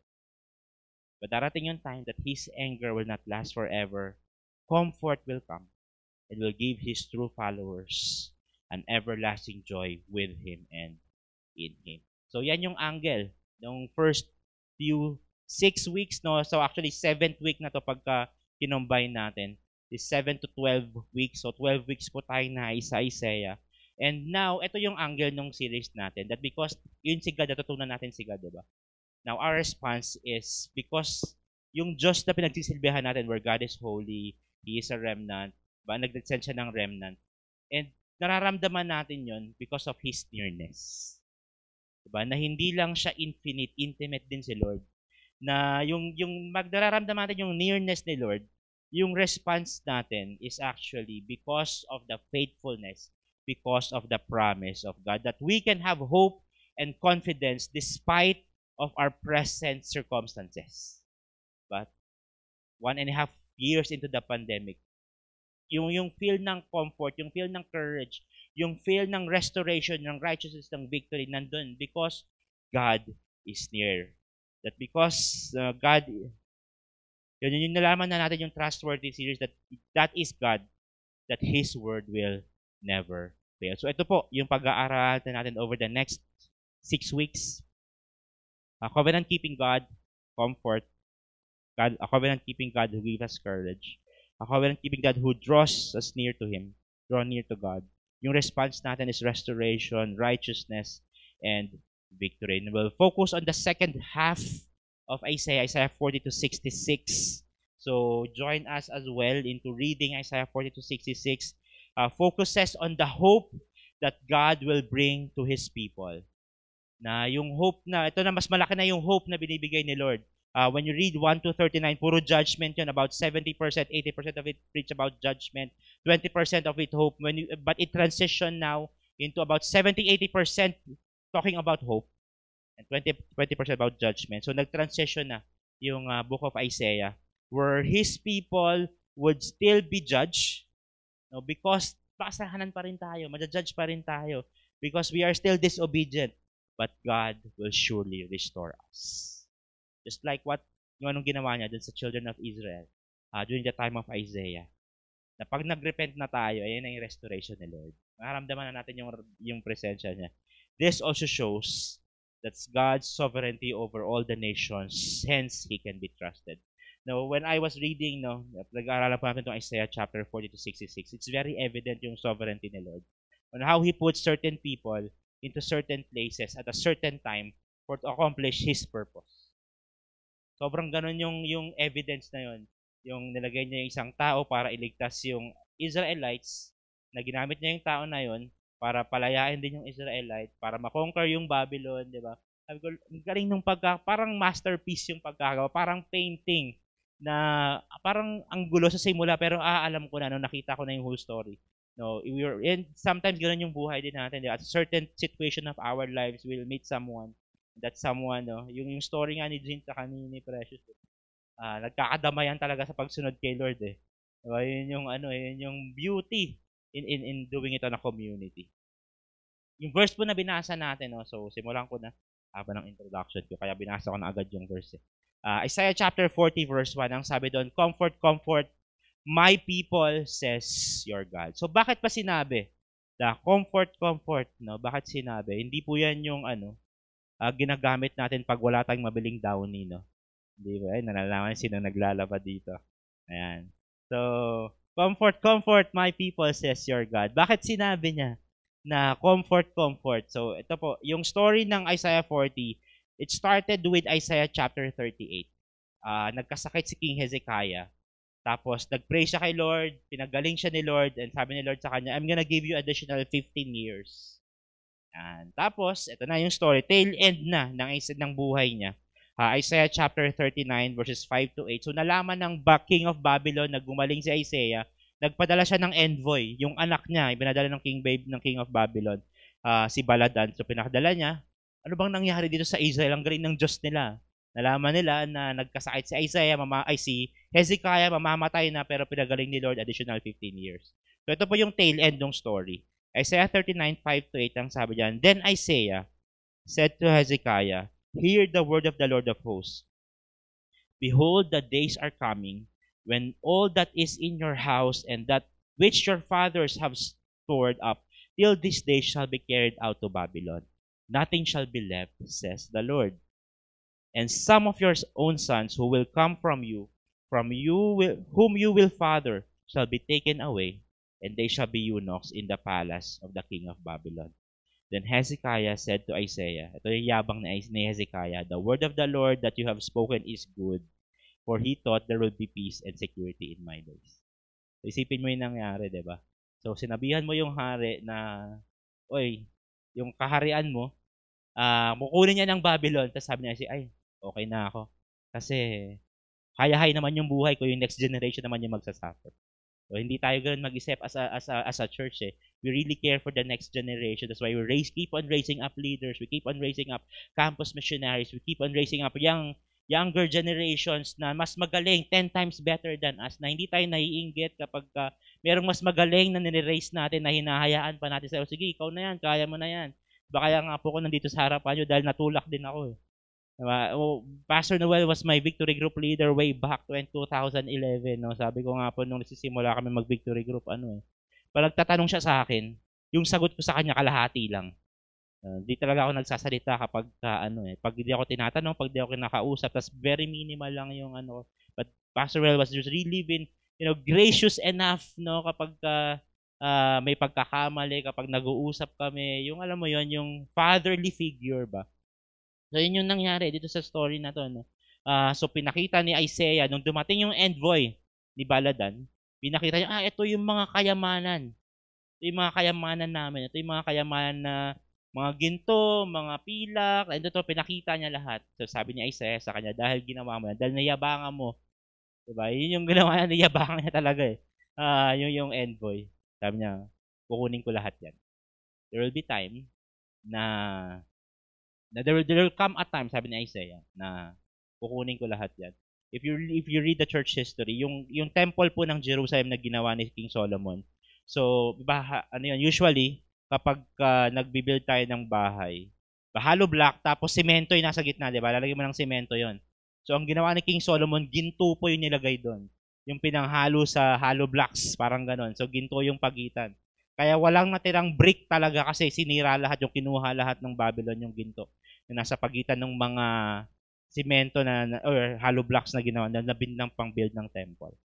But darating yung time that His anger will not last forever. Comfort will come and will give His true followers an everlasting joy with Him and in Him. So yan yung angle ng first few six weeks, no? So actually, seventh week na to pagka kinombine natin. Is 7 to 12 weeks. So 12 weeks po tayo na isa Isaiah. And now, ito yung angle ng series natin. That because yun si God, natutunan natin si God, diba? Now, our response is because yung Diyos na pinagsisilbihan natin where God is holy, He is a remnant, ba? Nag-send siya ng remnant. And nararamdaman natin yon because of His nearness. Diba? Na hindi lang siya infinite, intimate din si Lord. Na yung, yung magdararamdaman natin yung nearness ni Lord, yung response natin is actually because of the faithfulness, because of the promise of God, that we can have hope and confidence despite of our present circumstances. But one and a half years into the pandemic, yung yung feel ng comfort, yung feel ng courage, yung feel ng restoration, ng righteousness, ng victory nandun because God is near. That because uh, God yun yung nalaman na natin yung trustworthy series that that is God that His word will never fail. So ito po yung pag-aaral natin over the next six weeks. A covenant keeping God, comfort. God, a covenant keeping God who gives us courage. A covenant keeping God who draws us near to Him, draw near to God. Yung response natin is restoration, righteousness, and victory. And we'll focus on the second half of Isaiah, Isaiah 40 to 66. So join us as well into reading Isaiah 40 to 66. Uh, focuses on the hope that God will bring to His people. Na yung hope na, ito na mas malaki na yung hope na binibigay ni Lord. Uh, when you read 1 to 39, puro judgment yun. About 70%, 80% of it preach about judgment. 20% of it hope. When you, but it transition now into about 70-80% talking about hope and 20, 20% about judgment. So nag-transition na yung uh, book of Isaiah where his people would still be judged no, because pasahanan pa rin tayo, madjudge pa rin tayo because we are still disobedient but God will surely restore us. Just like what yung anong ginawa niya dun sa children of Israel uh, during the time of Isaiah. Na pag nag-repent na tayo, ayan na yung restoration ni Lord. Maramdaman na natin yung, yung presensya niya. This also shows that's God's sovereignty over all the nations, hence He can be trusted. Now, when I was reading, no, nag-aaralan po natin itong Isaiah chapter 40 to 66, it's very evident yung sovereignty ni Lord on how He puts certain people into certain places at a certain time for to accomplish His purpose. Sobrang ganun yung, yung evidence na yun. Yung nilagay niya yung isang tao para iligtas yung Israelites, na ginamit niya yung tao na yun para palayain din yung Israelite, para makonquer yung Babylon, di ba? Sabi ko, galing nung pagka, parang masterpiece yung pagkagawa, parang painting na parang ang gulo sa simula pero ah, alam ko na no nakita ko na yung whole story. No, we were and sometimes ganoon yung buhay din natin. At a certain situation of our lives, we'll meet someone that someone, no, yung, story nga ni Jean sa ni Precious, ah, nagkakadamayan talaga sa pagsunod kay Lord eh. Diba? Yun yung ano, yun yung beauty in in in doing it on a community. Yung verse po na binasa natin, no? so simulan ko na haba ng introduction ko, kaya binasa ko na agad yung verse. Eh. Uh, Isaiah chapter 40 verse 1, ang sabi doon, Comfort, comfort, my people says your God. So bakit pa sinabi? The comfort, comfort, no? Bakit sinabi? Hindi po yan yung ano, uh, ginagamit natin pag wala tayong mabiling downy, no? Hindi ba? Ay, nalalaman sino naglalaba dito. Ayan. So, comfort, comfort, my people, says your God. Bakit sinabi niya? na comfort, comfort. So, ito po, yung story ng Isaiah 40, it started with Isaiah chapter 38. Uh, nagkasakit si King Hezekiah. Tapos, nag-pray siya kay Lord, pinagaling siya ni Lord, and sabi ni Lord sa kanya, I'm gonna give you additional 15 years. Yan. Tapos, ito na yung story. Tail end na ng, ng buhay niya. Uh, Isaiah chapter 39 verses 5 to 8. So, nalaman ng King of Babylon na gumaling si Isaiah nagpadala siya ng envoy, yung anak niya, ibinadala ng King Babe ng King of Babylon, uh, si Baladan. So pinakadala niya, ano bang nangyari dito sa Israel? Ang galing ng Diyos nila. Nalaman nila na nagkasakit si Isaiah, mama, ay si Hezekiah, mamamatay na pero pinagaling ni Lord additional 15 years. So ito po yung tail end ng story. Isaiah 39, 5 to 8 ang sabi diyan. Then Isaiah said to Hezekiah, Hear the word of the Lord of hosts. Behold, the days are coming when all that is in your house and that which your fathers have stored up till this day shall be carried out to Babylon. Nothing shall be left, says the Lord. And some of your own sons who will come from you, from you will, whom you will father, shall be taken away, and they shall be eunuchs in the palace of the king of Babylon. Then Hezekiah said to Isaiah, ito yung yabang ni Hezekiah, The word of the Lord that you have spoken is good, For he thought there will be peace and security in my days. So, isipin mo yung nangyari, di ba? So, sinabihan mo yung hari na, oy, yung kaharian mo, uh, kukunin niya ng Babylon. Tapos sabi niya, ay, okay na ako. Kasi, hayahay naman yung buhay ko, yung next generation naman yung magsasuffer. So, hindi tayo ganoon mag-isip as a, as a, as a church eh. We really care for the next generation. That's why we raise, keep on raising up leaders. We keep on raising up campus missionaries. We keep on raising up young younger generations na mas magaling, 10 times better than us, na hindi tayo naiinggit kapag uh, merong mas magaling na nire-raise natin, na hinahayaan pa natin sa, sige, ikaw na yan, kaya mo na yan. Baka kaya nga po ko nandito sa harapan nyo dahil natulak din ako. Eh. Diba? Oh, Pastor Noel was my victory group leader way back in 2011. No? Sabi ko nga po nung nagsisimula kami mag-victory group, ano eh. Pag nagtatanong siya sa akin, yung sagot ko sa kanya kalahati lang. Uh, di talaga ako nagsasalita kapag uh, ano eh, pag hindi ako tinatanong, pag di ako kinakausap, tas very minimal lang yung ano. But Pastor Well was just really been, you know, gracious enough no kapag uh, uh, may pagkakamali, kapag nag-uusap kami, yung alam mo yon yung fatherly figure ba. So yun yung nangyari dito sa story na to no. Uh, so pinakita ni Isaiah nung dumating yung envoy ni Baladan, pinakita niya, ah, ito yung mga kayamanan. Ito yung mga kayamanan namin. Ito yung mga kayamanan na mga ginto, mga pilak, and ito, pinakita niya lahat. So, sabi niya Isaiah sa kanya, dahil ginawa mo yan, dahil nayabangan mo. Diba? Yun yung ginawa niya, nayabangan niya talaga eh. Uh, yung, yung envoy. Sabi niya, kukunin ko lahat yan. There will be time na, na there, will, there will come a time, sabi ni Isaiah, na kukunin ko lahat yan. If you if you read the church history, yung yung temple po ng Jerusalem na ginawa ni King Solomon. So, baha, ano yun, usually kapag uh, nagbi-build tayo ng bahay, hollow block, tapos semento yung nasa gitna, di ba? Lalagyan mo ng semento yon. So, ang ginawa ni King Solomon, ginto po yung nilagay doon. Yung pinanghalo sa hollow blocks, parang ganon. So, ginto yung pagitan. Kaya walang natirang brick talaga kasi sinira lahat, yung kinuha lahat ng Babylon, yung ginto. Yung nasa pagitan ng mga semento na, or hollow blocks na ginawa na nabindang pang build ng temple.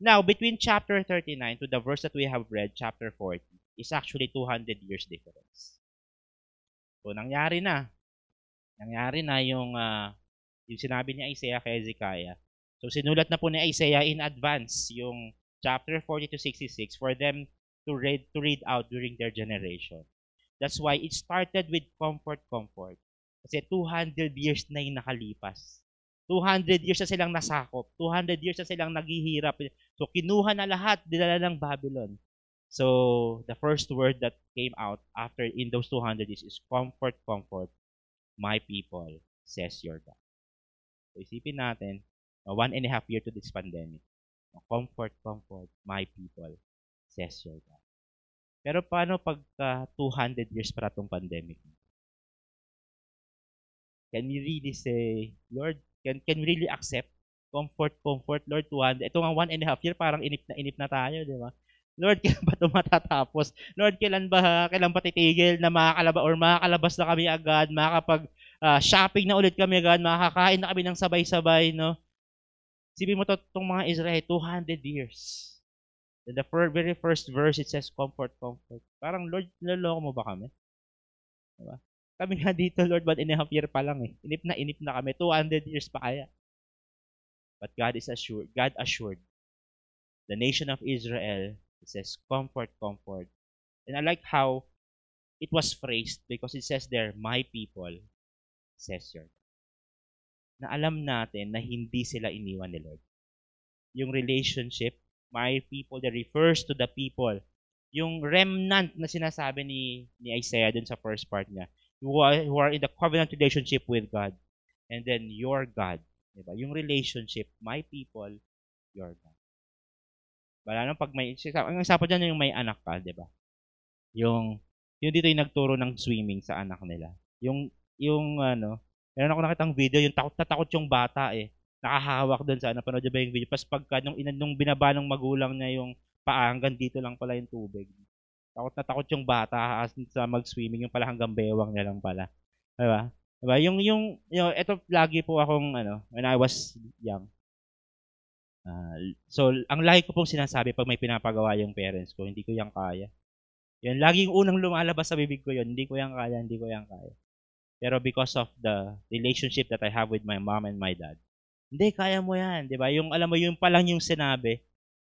Now, between chapter 39 to the verse that we have read, chapter 40, is actually 200 years difference. So, nangyari na. Nangyari na yung, uh, yung sinabi ni Isaiah kay Ezekiah. So, sinulat na po ni Isaiah in advance yung chapter 40 to 66 for them to read, to read out during their generation. That's why it started with comfort, comfort. Kasi 200 years na yung nakalipas. 200 years na silang nasakop. 200 years na silang naghihirap. So, kinuha na lahat, dinala ng Babylon. So, the first word that came out after in those 200 years is comfort, comfort, my people, says your God. So, isipin natin, uh, one and a half year to this pandemic. Comfort, comfort, my people, says your God. Pero paano pagka 200 years para itong pandemic? Can we really say, Lord, can, can we really accept comfort, comfort, Lord, 200? Ito nga one and a half year, parang inip na inip na tayo, di ba? Lord, kailan ba ito matatapos? Lord, kailan ba, kailan ba titigil na makakalabas or makakalabas na kami agad, makakapag uh, shopping na ulit kami agad, makakain na kami ng sabay-sabay, no? Sipin mo to, itong mga Israel, 200 years. In the very first verse, it says, comfort, comfort. Parang, Lord, naloloko mo ba kami? Diba? Kami nga dito, Lord, but in a half year pa lang eh. Inip na inip na kami. 200 years pa kaya. But God is assured, God assured the nation of Israel It says, comfort, comfort. And I like how it was phrased because it says there, my people, says your God. Na alam natin na hindi sila iniwan ni Lord. Yung relationship, my people, that refers to the people. Yung remnant na sinasabi ni, ni Isaiah dun sa first part niya, who are, in the covenant relationship with God. And then your God. Diba? Yung relationship, my people, your God. Wala nang pag may, ang usapan dyan yung may anak ka, di ba? Yung, yung dito yung nagturo ng swimming sa anak nila. Yung, yung ano, meron ako nakitang video, yung takot na takot yung bata eh. Nakahawak doon sa ano, panood ba yung video? Pas pagka nung, nung binaba ng magulang niya yung paa, hanggang dito lang pala yung tubig. Takot na takot yung bata as sa mag-swimming, yung pala hanggang bewang niya lang pala. Diba? Diba? Yung, yung, yung, ito lagi po akong, ano, when I was young, Uh, so, ang lagi ko pong sinasabi pag may pinapagawa yung parents ko, hindi ko yan kaya. Yan, lagi yung unang lumalabas sa bibig ko yun, hindi ko yan kaya, hindi ko yan kaya. Pero because of the relationship that I have with my mom and my dad, hindi, kaya mo yan, di ba? Yung, alam mo, yung pa lang yung sinabi,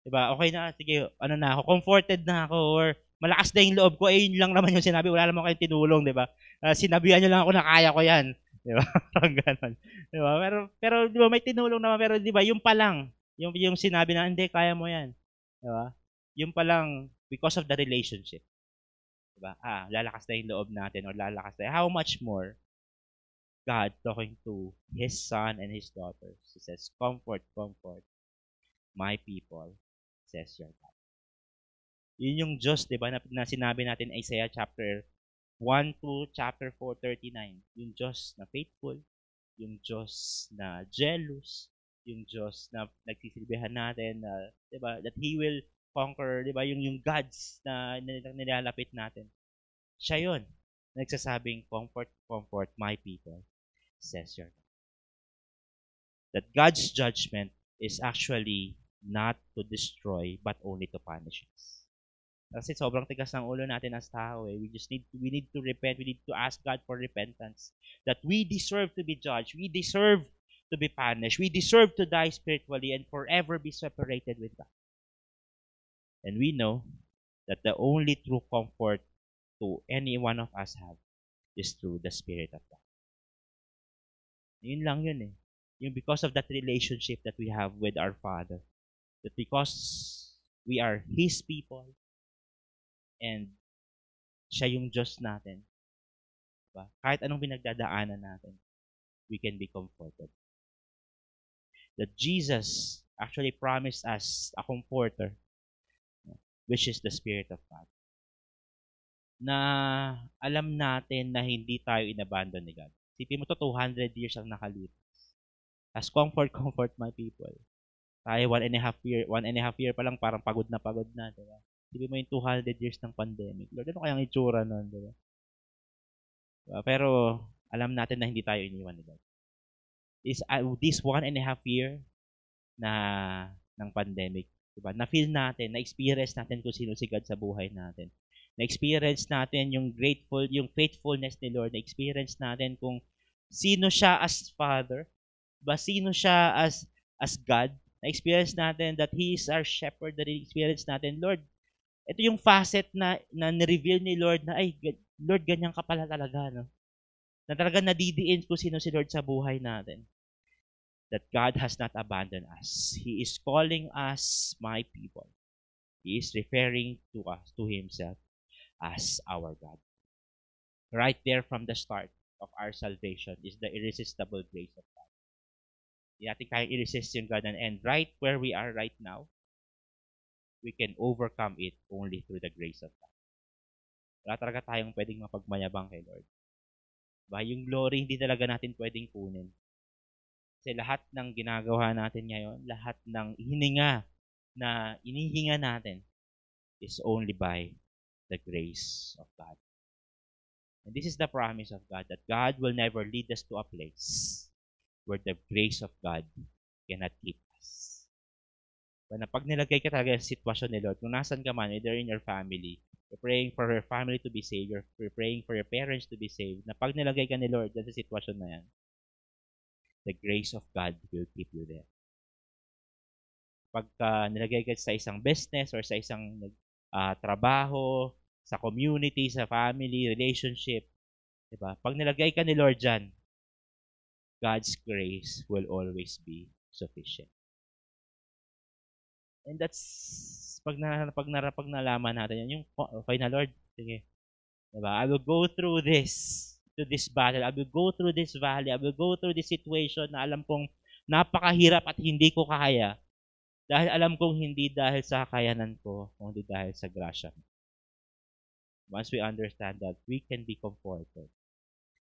di ba? Okay na, sige, ano na ako, comforted na ako, or malakas na yung loob ko, eh, yun lang naman yung sinabi, wala naman kayong tinulong, di ba? Uh, sinabihan nyo lang ako na kaya ko yan. Di ba? Parang ganon. Di ba? Pero, pero di ba, may tinulong naman. Pero di ba, yung pa lang, yung, yung sinabi na, hindi, kaya mo yan. Di ba? Yung pa lang, because of the relationship. Di ba? Ah, lalakas na yung loob natin or lalakas na. How much more God talking to His son and His daughters. He says, comfort, comfort my people, says your God. Yun yung Diyos, di ba, na, na sinabi natin Isaiah chapter 1 to chapter 439. Yung Diyos na faithful, yung Diyos na jealous, yung Diyos na nagsisilbihan natin, na, di ba, that He will conquer, di ba, yung, yung gods na nilalapit natin. Siya yun, nagsasabing, comfort, comfort my people, says your God. That God's judgment is actually not to destroy, but only to punish us. Kasi sobrang tigas ng ulo natin as tao eh. We just need to, we need to repent. We need to ask God for repentance. That we deserve to be judged. We deserve to be punished. We deserve to die spiritually and forever be separated with God. And we know that the only true comfort to any one of us have is through the Spirit of God. Yun lang yun eh. Yung because of that relationship that we have with our Father. That because we are His people, and siya yung Diyos natin. Diba? Kahit anong pinagdadaanan natin, we can be comforted. That Jesus actually promised us a comforter, which is the Spirit of God. Na alam natin na hindi tayo inabandon ni God. Sipin mo to, 200 years ang nakalipas. As comfort, comfort my people. Tayo, one and a half year, one and a half year pa lang, parang pagod na pagod na, diba? Sige mo yung 200 years ng pandemic. Lord, ano kayang itsura nun, di ba? Diba? Pero, alam natin na hindi tayo iniwan ni God. This, uh, this one and a half year na ng pandemic, di ba? Na-feel natin, na-experience natin kung sino si God sa buhay natin. Na-experience natin yung grateful, yung faithfulness ni Lord. Na-experience natin kung sino siya as Father, ba sino siya as as God. Na-experience natin that He is our shepherd. Na-experience natin, Lord, ito yung facet na, na ni-reveal ni Lord na, ay, Lord, ganyan ka pala talaga, no? Na talaga nadidiin kung sino si Lord sa buhay natin. That God has not abandoned us. He is calling us my people. He is referring to us, to Himself, as our God. Right there from the start of our salvation is the irresistible grace of God. Hindi natin kayang i-resist yung God. And right where we are right now, we can overcome it only through the grace of God. Wala talaga tayong pwedeng mapagmayabang kay Lord. Ba, yung glory hindi talaga natin pwedeng kunin. Kasi lahat ng ginagawa natin ngayon, lahat ng hininga na inihinga natin is only by the grace of God. And this is the promise of God that God will never lead us to a place where the grace of God cannot keep na pag nilagay ka talaga sa sitwasyon ni Lord, kung nasan ka man, either in your family, you're praying for your family to be saved, you're praying for your parents to be saved, na pag nilagay ka ni Lord sa sitwasyon na yan, the grace of God will keep you there. Pagka uh, nilagay ka sa isang business or sa isang uh, trabaho, sa community, sa family, relationship, diba? Pag nilagay ka ni Lord dyan, God's grace will always be sufficient. And that's pag na pag, na, pag nalaman natin yan, yung okay na Lord, sige. Diba? I will go through this to this battle. I will go through this valley. I will go through this situation na alam kong napakahirap at hindi ko kaya. Dahil alam kong hindi dahil sa kakayanan ko, kundi dahil sa grasya. Once we understand that, we can be comforted.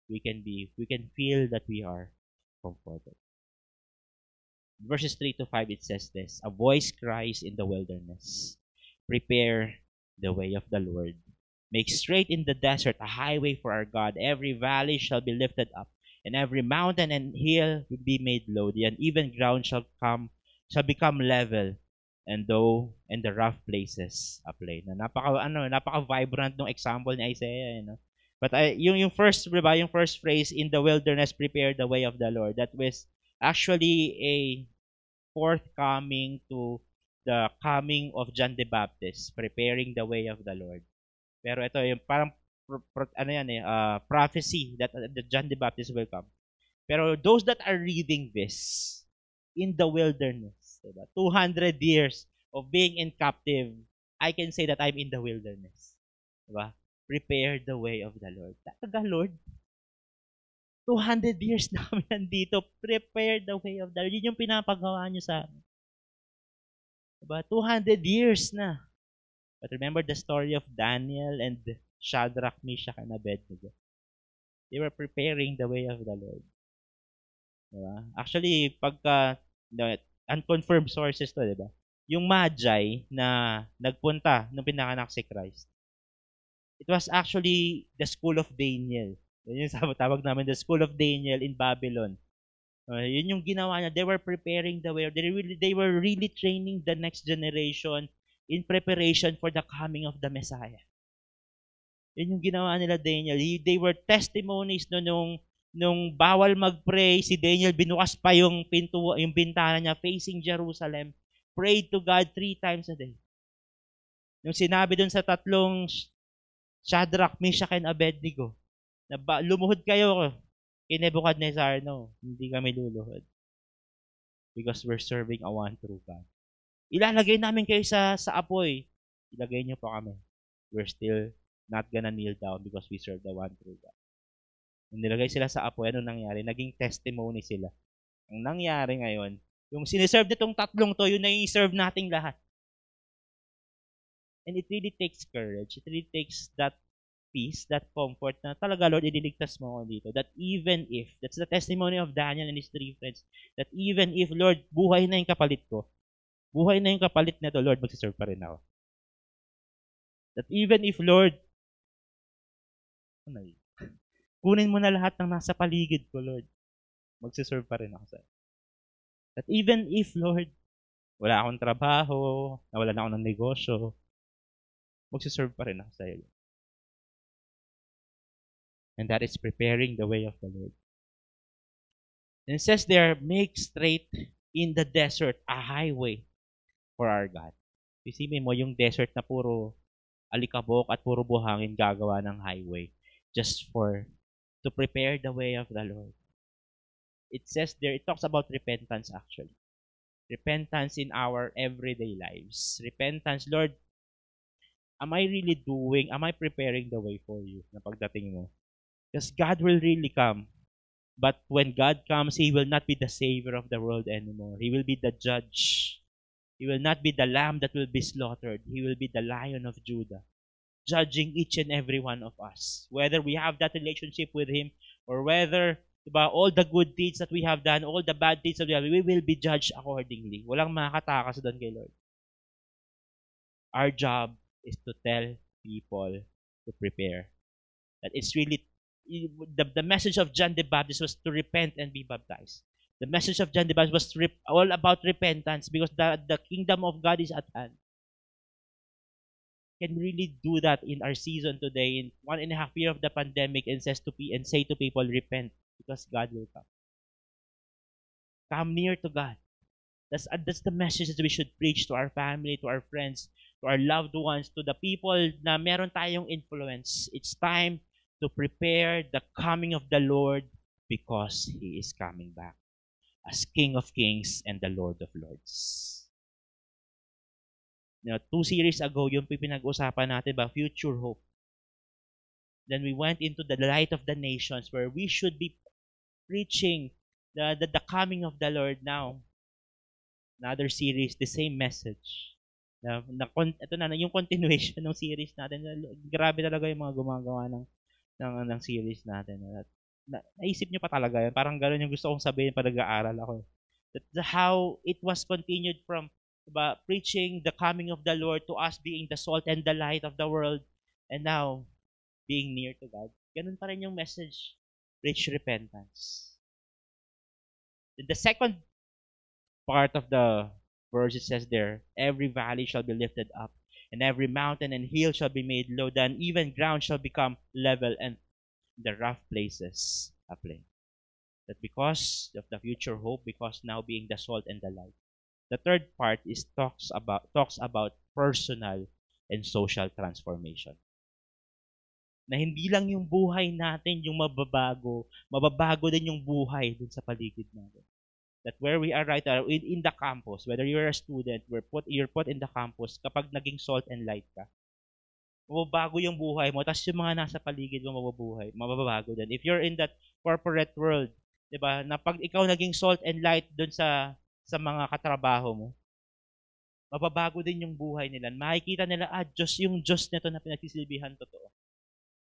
We can be, we can feel that we are comforted verses 3 to 5, it says this A voice cries in the wilderness, Prepare the way of the Lord. Make straight in the desert a highway for our God. Every valley shall be lifted up, and every mountain and hill will be made low. The uneven ground shall come shall become level, and though in the rough places a plain. Na napaka ano, napaka vibrant ng example ni Isaiah, you know? But I, yung yung first, yung first phrase in the wilderness prepare the way of the Lord. That was actually a forthcoming to the coming of John the Baptist, preparing the way of the Lord. Pero ito yung parang pro, pro, ano yan eh, uh, prophecy that uh, the John the Baptist will come. Pero those that are reading this in the wilderness, diba? 200 years of being in captive, I can say that I'm in the wilderness. Diba? Prepare the way of the Lord. Talaga, Lord. 200 years na kami nandito. Prepare the way of the Lord. Yun yung pinapagawa nyo sa amin. Diba? 200 years na. But remember the story of Daniel and Shadrach, Meshach, and Abednego. They were preparing the way of the Lord. Diba? Actually, pagka unconfirmed sources to, diba? Yung Magi na nagpunta nung pinanganak si Christ, it was actually the school of Daniel. Yun yung tawag namin, the school of Daniel in Babylon. Uh, yun yung ginawa niya. They were preparing the way. They, really, they were really training the next generation in preparation for the coming of the Messiah. Yun yung ginawa nila Daniel. They were testimonies no nung nung bawal mag-pray, si Daniel binukas pa yung pinto, yung bintana niya facing Jerusalem. Prayed to God three times a day. Nung sinabi dun sa tatlong Shadrach, Meshach, and Abednego, na ba, lumuhod kayo kay Nebuchadnezzar, no, hindi kami luluhod. Because we're serving a one true God. Ilalagay namin kayo sa, sa apoy. Ilagay niyo po kami. We're still not gonna kneel down because we serve the one true God. Nung nilagay sila sa apoy, ano nangyari? Naging testimony sila. Ang nangyari ngayon, yung siniserve nitong tatlong to, yun na yung serve nating lahat. And it really takes courage. It really takes that peace, that comfort na talaga, Lord, iniligtas mo ako dito. That even if, that's the testimony of Daniel and his three friends, that even if, Lord, buhay na yung kapalit ko, buhay na yung kapalit na to, Lord, magsiserve pa rin ako. That even if, Lord, ano? Kunin mo na lahat ng nasa paligid ko, Lord. Magsiserve pa rin ako sa'yo. That even if, Lord, wala akong trabaho, nawala na ako ng negosyo, magsiserve pa rin ako sa'yo. And that is preparing the way of the Lord. And it says there, make straight in the desert a highway for our God. Isipin mo yung desert na puro alikabok at puro buhangin gagawa ng highway just for to prepare the way of the Lord. It says there, it talks about repentance actually. Repentance in our everyday lives. Repentance, Lord, am I really doing, am I preparing the way for you na pagdating mo? Because God will really come. But when God comes, He will not be the Savior of the world anymore. He will be the judge. He will not be the lamb that will be slaughtered. He will be the lion of Judah, judging each and every one of us. Whether we have that relationship with Him or whether diba, all the good deeds that we have done, all the bad deeds that we have, we will be judged accordingly. Walang makakatakas doon kay Lord. Our job is to tell people to prepare. That it's really the, the message of John the Baptist was to repent and be baptized. The message of John the Baptist was rep- all about repentance because the, the kingdom of God is at hand. Can really do that in our season today, in one and a half year of the pandemic, and says to be and say to people, repent because God will come. Come near to God. That's uh, that's the message that we should preach to our family, to our friends, to our loved ones, to the people na meron tayong influence. It's time to prepare the coming of the Lord because He is coming back as King of Kings and the Lord of Lords. You two series ago, yung pinag-usapan natin ba, future hope. Then we went into the light of the nations where we should be preaching the, the, the coming of the Lord now. Another series, the same message. Na, na, ito na, yung continuation ng series natin. Grabe talaga yung mga gumagawa ng ng, ng series natin. At, na, naisip nyo pa talaga yun. Parang gano'n yung gusto kong sabihin pa nag-aaral ako. That how it was continued from diba, preaching the coming of the Lord to us being the salt and the light of the world and now being near to God. Ganun pa rin yung message. Preach repentance. In the second part of the verse, it says there, Every valley shall be lifted up and every mountain and hill shall be made low, then even ground shall become level, and the rough places a plain. That because of the future hope, because now being the salt and the light. The third part is talks about talks about personal and social transformation. na hindi lang yung buhay natin yung mababago, mababago din yung buhay dun sa paligid natin. That where we are right now, in, in the campus, whether you're a student, we're put, you're put in the campus, kapag naging salt and light ka, mababago yung buhay mo, tapos yung mga nasa paligid mo mababuhay, mababago din. If you're in that corporate world, 'di ba, na pag ikaw naging salt and light doon sa sa mga katrabaho mo, mababago din yung buhay nila. Makikita nila, ah, Diyos yung Diyos nito na pinagsisilbihan totoo.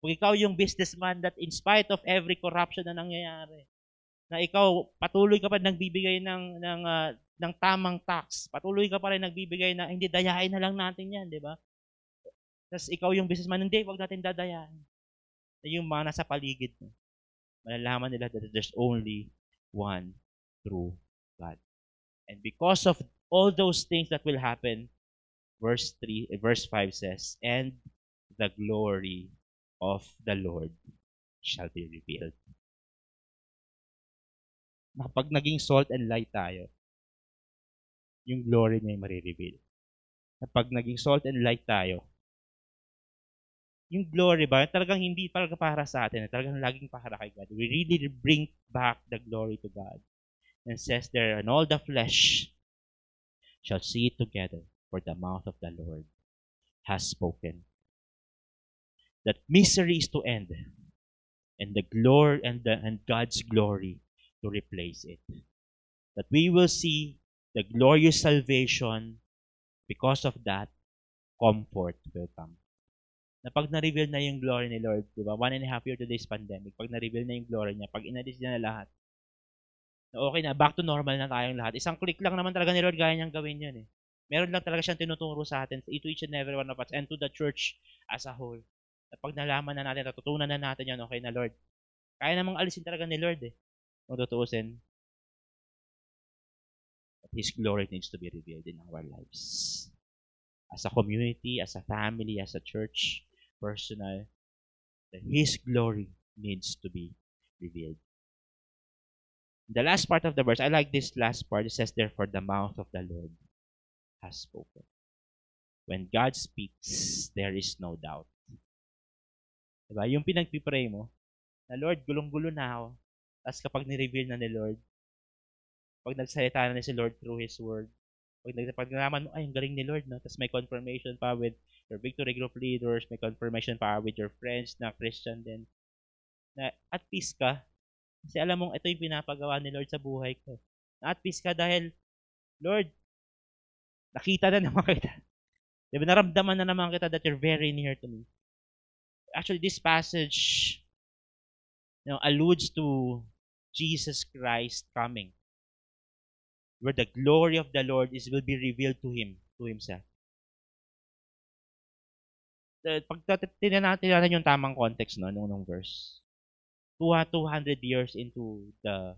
Kung ikaw yung businessman that in spite of every corruption na nangyayari, na ikaw patuloy ka pa nagbibigay ng ng uh, ng tamang tax, patuloy ka pa rin nagbibigay na hindi dayain na lang natin 'yan, 'di ba? Tapos ikaw yung businessman, hindi, wag natin dadayain. Yung mga nasa paligid mo, malalaman nila that there's only one true God. And because of all those things that will happen, verse 3, eh, verse 5 says, and the glory of the Lord shall be revealed. Kapag naging salt and light tayo, yung glory niya ay marireveal. Kapag naging salt and light tayo, yung glory ba, talagang hindi talaga para sa atin, talagang laging para kay God. We really bring back the glory to God. And says there, and all the flesh shall see it together, for the mouth of the Lord has spoken. That misery is to end, and the glory and the and God's glory to replace it. That we will see the glorious salvation because of that comfort will come na pag na-reveal na yung glory ni Lord, di ba? One and a half year to this pandemic, pag na-reveal na yung glory niya, pag inalis niya na lahat, na okay na, back to normal na tayong lahat. Isang click lang naman talaga ni Lord, gaya niyang gawin yun eh. Meron lang talaga siyang tinuturo sa atin, to each and every one of us, and to the church as a whole. At pag nalaman na natin, natutunan na natin yan, okay na Lord. Kaya namang alisin talaga ni Lord eh. Kung tutuusin. His glory needs to be revealed in our lives. As a community, as a family, as a church, personal, that His glory needs to be revealed. The last part of the verse, I like this last part. It says, Therefore, the mouth of the Lord has spoken. When God speaks, there is no doubt. Diba? Yung pinagpipray mo, na Lord, gulong-gulo na ako. Tapos kapag ni-reveal na ni Lord, pag nagsalita na ni si Lord through His Word, pag, pag nalaman mo, ay, ang galing ni Lord, no? Tapos may confirmation pa with your victory group leaders, may confirmation pa with your friends na Christian din. Na at peace ka. Kasi alam mong ito yung pinapagawa ni Lord sa buhay ko. Na at peace ka dahil, Lord, nakita na naman kita. Diba, naramdaman na naman kita that you're very near to me. Actually, this passage you know, alludes to Jesus Christ coming where the glory of the Lord is will be revealed to him, to himself. Pag tinan natin yung tamang context no, nung, nung verse, 200 years into the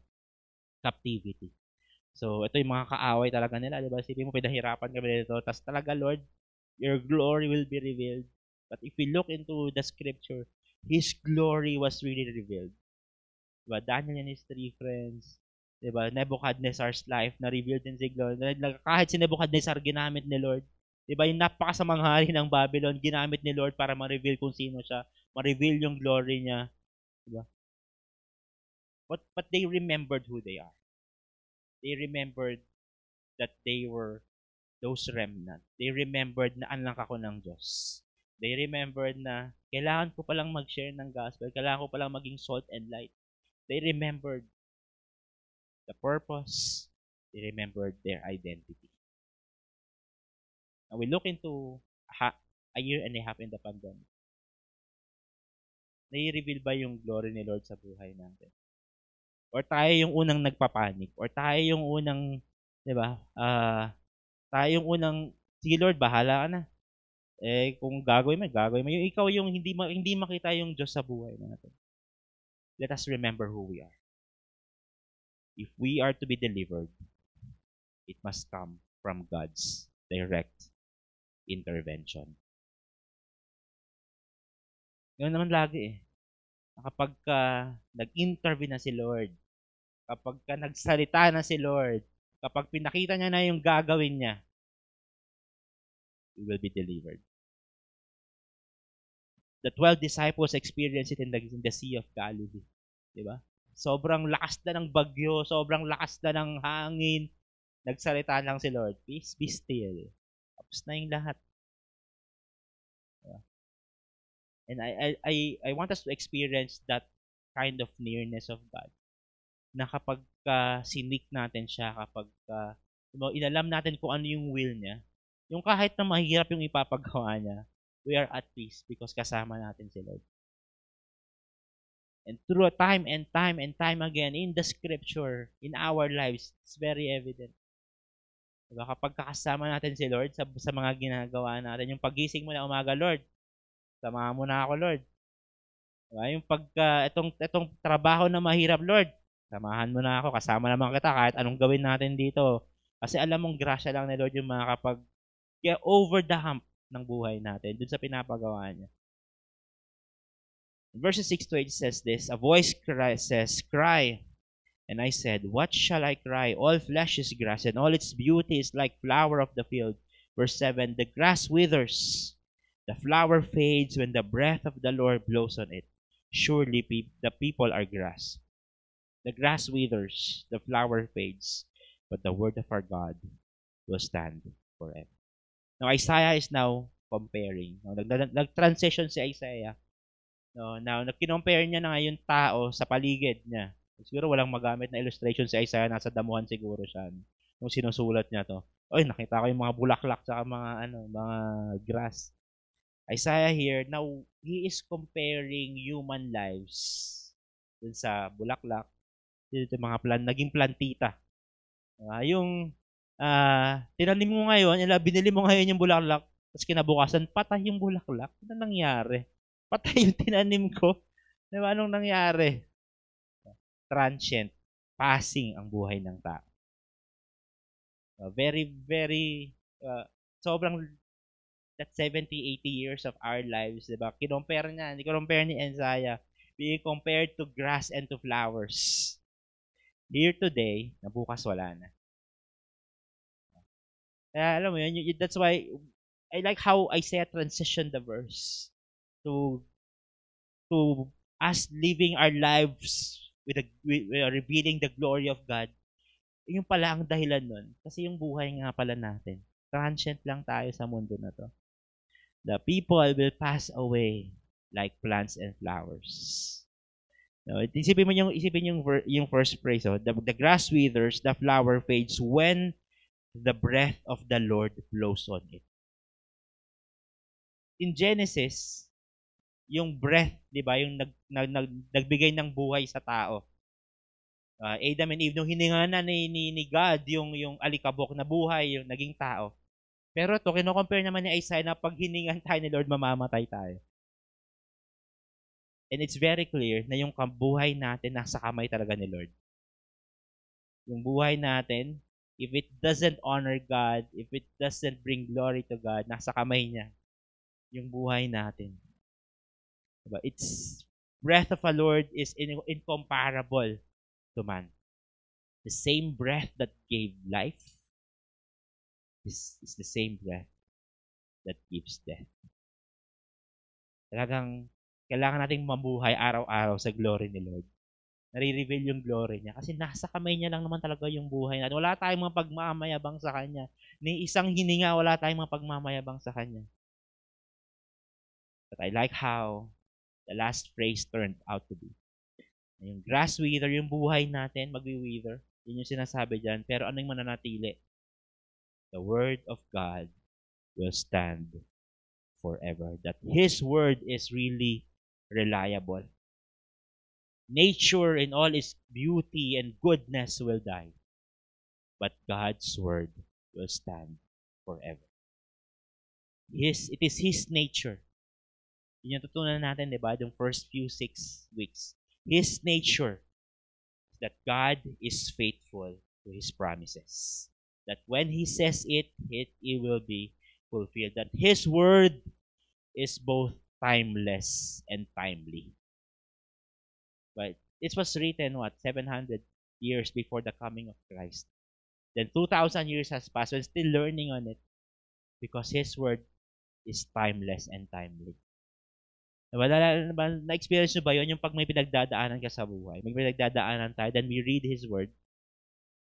captivity. So, ito yung mga kaaway talaga nila, di ba? Sige mo, pinahirapan kami dito. Tapos talaga, Lord, your glory will be revealed. But if we look into the scripture, His glory was really revealed. Diba? Daniel and his three friends, 'Di ba? Nebuchadnezzar's life na revealed si Lord. Kahit si Nebuchadnezzar ginamit ni Lord. 'Di ba? Yung napakasamang hari ng Babylon ginamit ni Lord para ma-reveal kung sino siya, ma-reveal yung glory niya. 'Di ba? But but they remembered who they are. They remembered that they were those remnant. They remembered na anak ako ng Diyos. They remembered na kailangan ko palang mag-share ng gospel. Kailangan ko palang maging salt and light. They remembered the purpose, they remembered their identity. Now we look into a, a year and a half in the pandemic. Nai-reveal ba yung glory ni Lord sa buhay natin? Or tayo yung unang nagpapanik? Or tayo yung unang, di ba, uh, tayo yung unang, sige Lord, bahala ka na. Eh, kung gagawin mo, gagawin mo. Yung ikaw yung hindi, hindi makita yung Diyos sa buhay natin. Let us remember who we are. if we are to be delivered, it must come from God's direct intervention. Yun naman lagi eh. Kapag ka nag-intervene na si Lord, kapag ka nagsalita na si Lord, kapag pinakita niya na yung gagawin niya, we will be delivered. The 12 disciples experienced it in the, in the Sea of Galilee. Di ba? Sobrang lakas na ng bagyo, sobrang lakas na ng hangin. Nagsalita lang si Lord, peace, be still. Tapos na yung lahat. And I, I, I, I want us to experience that kind of nearness of God. Na kapag uh, sinik natin siya, kapag uh, inalam natin kung ano yung will niya, yung kahit na mahirap yung ipapagawa niya, we are at peace because kasama natin si Lord. And through time and time and time again in the scripture, in our lives, it's very evident. Diba? Kapag kakasama natin si Lord sa, sa mga ginagawa natin, yung pagising mo na umaga, Lord, samahan mo na ako, Lord. Diba? Yung pag, uh, itong, itong trabaho na mahirap, Lord, samahan mo na ako, kasama naman kita kahit anong gawin natin dito. Kasi alam mong grasya lang ni Lord yung makakapag get over the hump ng buhay natin dun sa pinapagawa niya. Verses 6 to 8 says this, A voice cry, says, Cry, And I said, What shall I cry? All flesh is grass, and all its beauty is like flower of the field. Verse 7 The grass withers, the flower fades when the breath of the Lord blows on it. Surely pe- the people are grass. The grass withers, the flower fades, but the word of our God will stand forever. Now, Isaiah is now comparing. No, nag-transition si Isaiah. No, now, nag-compare niya na ngayon tao sa paligid niya. Siguro walang magamit na illustration si Isaiah, nasa damuhan siguro siya nung sinusulat niya to. Oy, nakita ko yung mga bulaklak sa mga ano, mga grass. Isaiah here, now he is comparing human lives dun sa bulaklak, dito mga plan, naging plantita. Uh, yung uh, tinanim mo ngayon, ila binili mo ngayon yung bulaklak, tapos kinabukasan, patay yung bulaklak. Ano nangyari? Patay yung tinanim ko. Di ba? Anong nangyari? transient, passing ang buhay ng tao. Uh, very, very, uh, sobrang that 70, 80 years of our lives, di ba? Kinompare niya, hindi compare ni Isaiah, being compared to grass and to flowers. Here today, na bukas wala na. Kaya alam mo yun, that's why I like how Isaiah transitioned the verse to to us living our lives with, the, with uh, revealing the glory of God, yung pala ang dahilan nun. Kasi yung buhay nga pala natin. Transient lang tayo sa mundo na to. The people will pass away like plants and flowers. No, isipin mo yung isipin yung yung first phrase oh, the, the grass withers, the flower fades when the breath of the Lord blows on it. In Genesis, yung breath, 'di ba, yung nag, nag, nag, nagbigay ng buhay sa tao. Uh, Adam and Eve nung hininga na ni, ni, ni God yung yung alikabok na buhay, yung naging tao. Pero to kino-compare naman ni Isaiah na pag hiningan tayo ni Lord, mamamatay tayo. And it's very clear na yung buhay natin nasa kamay talaga ni Lord. Yung buhay natin, if it doesn't honor God, if it doesn't bring glory to God, nasa kamay niya yung buhay natin. Diba? Its breath of a Lord is in, incomparable to man. The same breath that gave life is, is the same breath that gives death. Talagang kailangan nating mabuhay araw-araw sa glory ni Lord. Nare-reveal yung glory niya. Kasi nasa kamay niya lang naman talaga yung buhay natin. Wala tayong mga pagmamayabang sa Kanya. Ni isang hininga, wala tayong mga pagmamayabang sa Kanya. But I like how the last phrase turned out to be. Yung grass wither, yung buhay natin, magwi-wither. Yun yung sinasabi dyan. Pero ano yung mananatili? The word of God will stand forever. That His word is really reliable. Nature in all its beauty and goodness will die. But God's word will stand forever. His, it is His nature yun yung tutunan natin, di ba? Yung first few six weeks. His nature that God is faithful to His promises. That when He says it, it, it will be fulfilled. That His word is both timeless and timely. But this was written, what, 700 years before the coming of Christ. Then 2,000 years has passed. We're still learning on it because His word is timeless and timely. Na, na-experience nyo ba yun? Yung pag may pinagdadaanan ka sa buhay, may pinagdadaanan tayo, then we read His Word,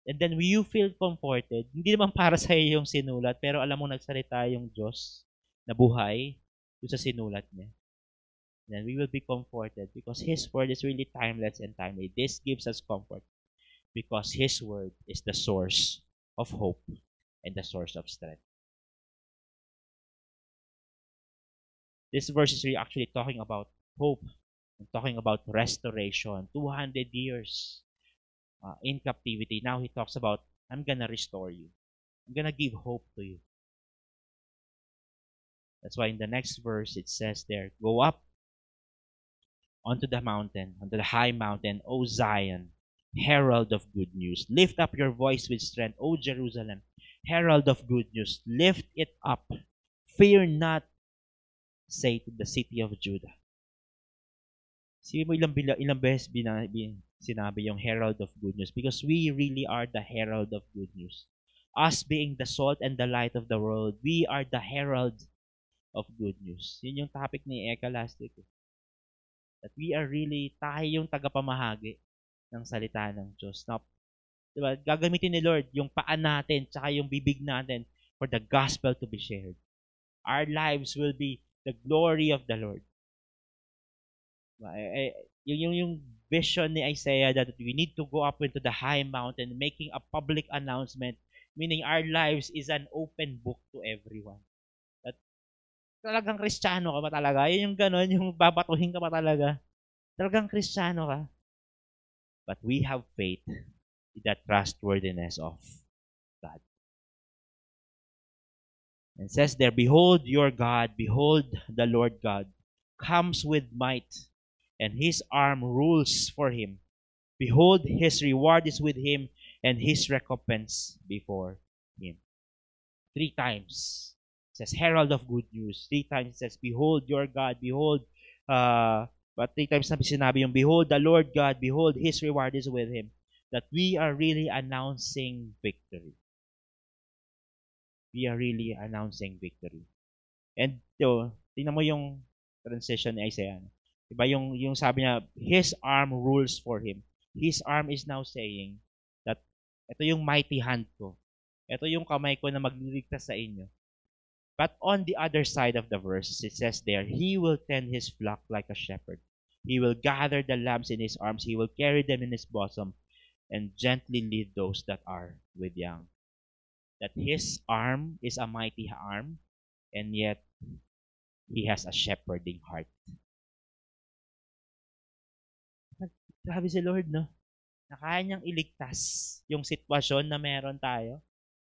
and then you feel comforted. Hindi naman para sa iyo yung sinulat, pero alam mo nagsalita yung Diyos na buhay doon sa sinulat niya. Then we will be comforted because His Word is really timeless and timely. This gives us comfort because His Word is the source of hope and the source of strength. This verse is really actually talking about hope and talking about restoration. 200 years uh, in captivity. Now he talks about, I'm going to restore you. I'm going to give hope to you. That's why in the next verse it says there, Go up onto the mountain, onto the high mountain, O Zion, herald of good news. Lift up your voice with strength, O Jerusalem, herald of good news. Lift it up. Fear not, say to the city of Judah. Sige mo ilang, ilang beses bina, bin, sinabi yung herald of good news because we really are the herald of good news. Us being the salt and the light of the world, we are the herald of good news. Yun yung topic ni Eka last week. Eh. That we are really, tayo yung tagapamahagi ng salita ng Diyos. Na, diba, gagamitin ni Lord yung paan natin tsaka yung bibig natin for the gospel to be shared. Our lives will be the glory of the Lord. Eh, eh, yung, yung, yung vision ni Isaiah that we need to go up into the high mountain making a public announcement meaning our lives is an open book to everyone. That talagang kristyano ka ba talaga? Yun yung ganon, yung babatuhin ka pa talaga. Talagang kristyano ka. But we have faith in the trustworthiness of God. And says there, Behold your God, behold the Lord God, comes with might, and his arm rules for him. Behold, his reward is with him, and his recompense before him. Three times. It says, Herald of good news. Three times it says, Behold your God, behold, uh, but three times nabi sinabi yung, Behold the Lord God, behold, his reward is with him. That we are really announcing victory we are really announcing victory. And to, tingnan mo yung transition ni Isaiah. Diba yung, yung sabi niya, His arm rules for him. His arm is now saying that ito yung mighty hand ko. Ito yung kamay ko na magliligtas sa inyo. But on the other side of the verse, it says there, He will tend His flock like a shepherd. He will gather the lambs in His arms. He will carry them in His bosom and gently lead those that are with young that his arm is a mighty arm, and yet he has a shepherding heart. Grabe si Lord, no? Na kaya niyang iligtas yung sitwasyon na meron tayo.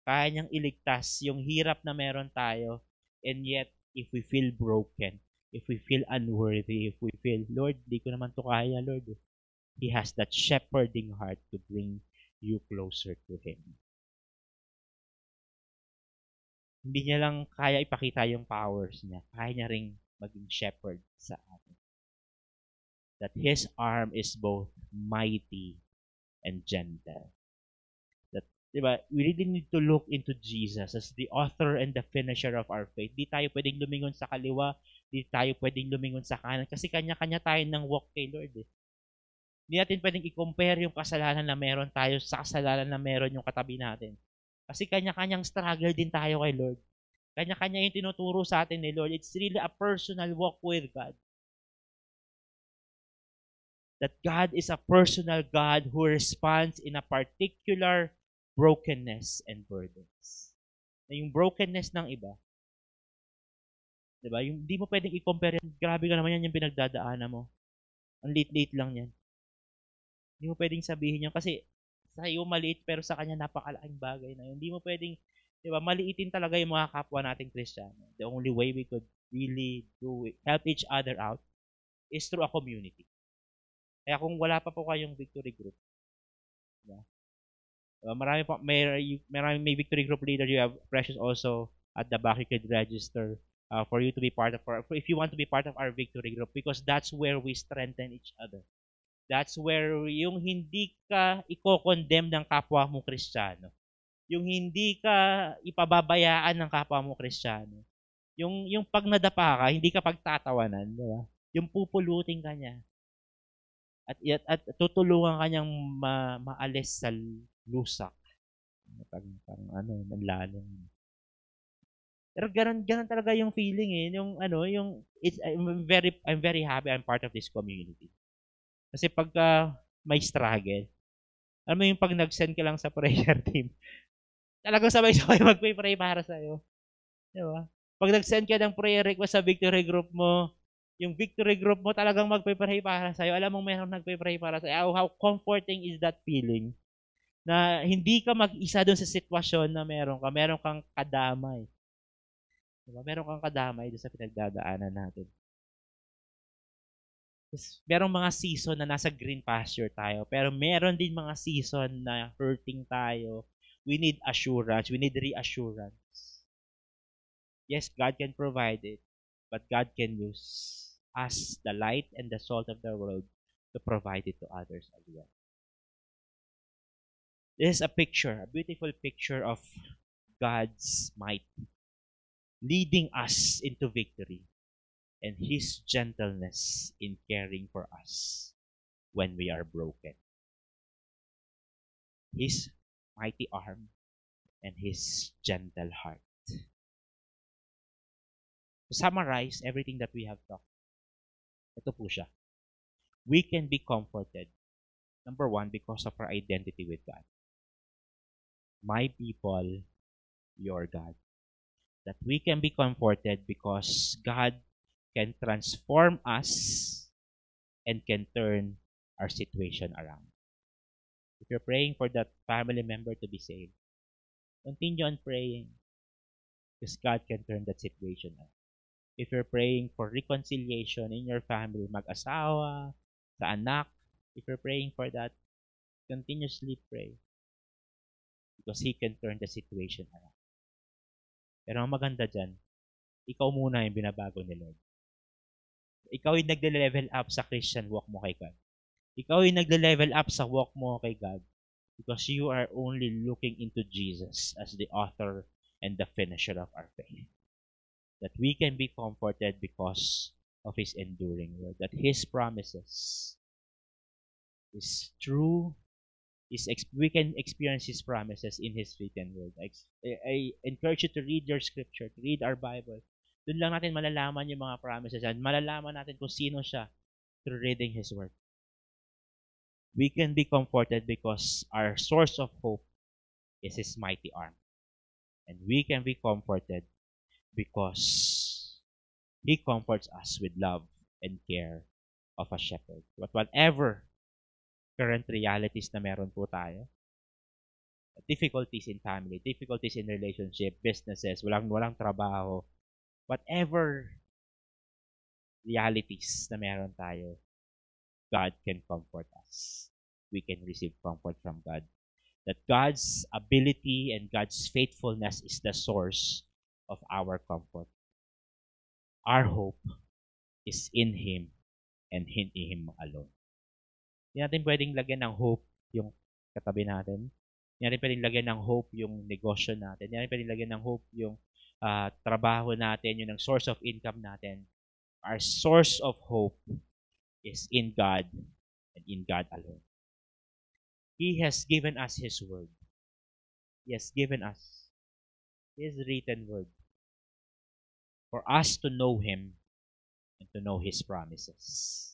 Kaya niyang iligtas yung hirap na meron tayo. And yet, if we feel broken, if we feel unworthy, if we feel, Lord, di ko naman to kaya, Lord. He has that shepherding heart to bring you closer to Him. Hindi niya lang kaya ipakita yung powers niya. Kaya niya ring maging shepherd sa atin. That His arm is both mighty and gentle. That, di ba, we really need to look into Jesus as the author and the finisher of our faith. Di tayo pwedeng lumingon sa kaliwa, di tayo pwedeng lumingon sa kanan, kasi kanya-kanya tayo ng walk kay Lord. Eh. Hindi natin pwedeng i-compare yung kasalanan na meron tayo sa kasalanan na meron yung katabi natin. Kasi kanya-kanyang struggle din tayo kay Lord. Kanya-kanya yung tinuturo sa atin ni Lord. It's really a personal walk with God. That God is a personal God who responds in a particular brokenness and burdens. Na yung brokenness ng iba, Diba? Yung di mo pwedeng i-compare yan. Grabe ka naman yan yung pinagdadaanan mo. Ang late-late lang yan. Hindi mo pwedeng sabihin yan kasi sa iyo maliit pero sa kanya napakalaking bagay na yun. Hindi mo pwedeng, di ba, maliitin talaga yung mga kapwa nating Kristiyano. The only way we could really do it, help each other out is through a community. Kaya kung wala pa po kayong victory group, diba? Diba, marami pa, may, marami may victory group leader, you have Precious also at the back, you could register uh, for you to be part of our, if you want to be part of our victory group because that's where we strengthen each other. That's where yung hindi ka iko-condemn ng kapwa mo Kristiyano. Yung hindi ka ipababayaan ng kapwa mo Kristiyano. Yung yung pag nadapa ka, hindi ka pagtatawanan, di ba? yung pupulutin ka niya. At, at, at tutulungan ka niyang ma, maalis sa lusak. Parang, parang ano, manlalim. Pero ganun, ganun talaga yung feeling eh. Yung ano, yung, it's, I'm very, I'm very happy I'm part of this community. Kasi pagka may struggle, alam mo yung pag nag-send ka lang sa prayer team, talagang sabay-sabay mag-pray para sa'yo. Di ba? Pag nag-send ka ng prayer request sa victory group mo, yung victory group mo talagang magpe-pray para sa'yo. Alam mo mayroong nagpe-pray para sa'yo. How comforting is that feeling? Na hindi ka mag-isa doon sa sitwasyon na meron ka. Meron kang kadamay. Diba? Meron kang kadamay doon sa pinagdadaanan natin. Tapos, merong mga season na nasa green pasture tayo. Pero meron din mga season na hurting tayo. We need assurance. We need reassurance. Yes, God can provide it. But God can use us, the light and the salt of the world, to provide it to others as well. This is a picture, a beautiful picture of God's might leading us into victory and His gentleness in caring for us when we are broken. His mighty arm and His gentle heart. To summarize everything that we have talked, ito po siya. We can be comforted. Number one, because of our identity with God. My people, your God that we can be comforted because God can transform us and can turn our situation around. If you're praying for that family member to be saved, continue on praying because God can turn that situation around. If you're praying for reconciliation in your family, mag-asawa, sa anak, if you're praying for that, continuously pray because He can turn the situation around. Pero ang maganda dyan, ikaw muna yung binabago ni Lord. Ikaw yung nagle-level up sa Christian walk mo kay God. Ikaw yung nagle-level up sa walk mo kay God because you are only looking into Jesus as the author and the finisher of our faith. That we can be comforted because of His enduring word. That His promises is true is we can experience His promises in His written word. I, I encourage you to read your scripture, to read our Bible. Doon lang natin malalaman yung mga promises and malalaman natin kung sino siya through reading His word. We can be comforted because our source of hope is His mighty arm. And we can be comforted because He comforts us with love and care of a shepherd. But whatever current realities na meron po tayo. Difficulties in family, difficulties in relationship, businesses, walang walang trabaho, whatever realities na meron tayo, God can comfort us. We can receive comfort from God. That God's ability and God's faithfulness is the source of our comfort. Our hope is in Him and in Him alone. Hindi natin pwedeng lagyan ng hope yung katabi natin. Hindi natin pwedeng lagyan ng hope yung negosyo natin. Hindi natin pwedeng lagyan ng hope yung uh, trabaho natin, yung source of income natin. Our source of hope is in God and in God alone. He has given us His Word. He has given us His written Word for us to know Him and to know His promises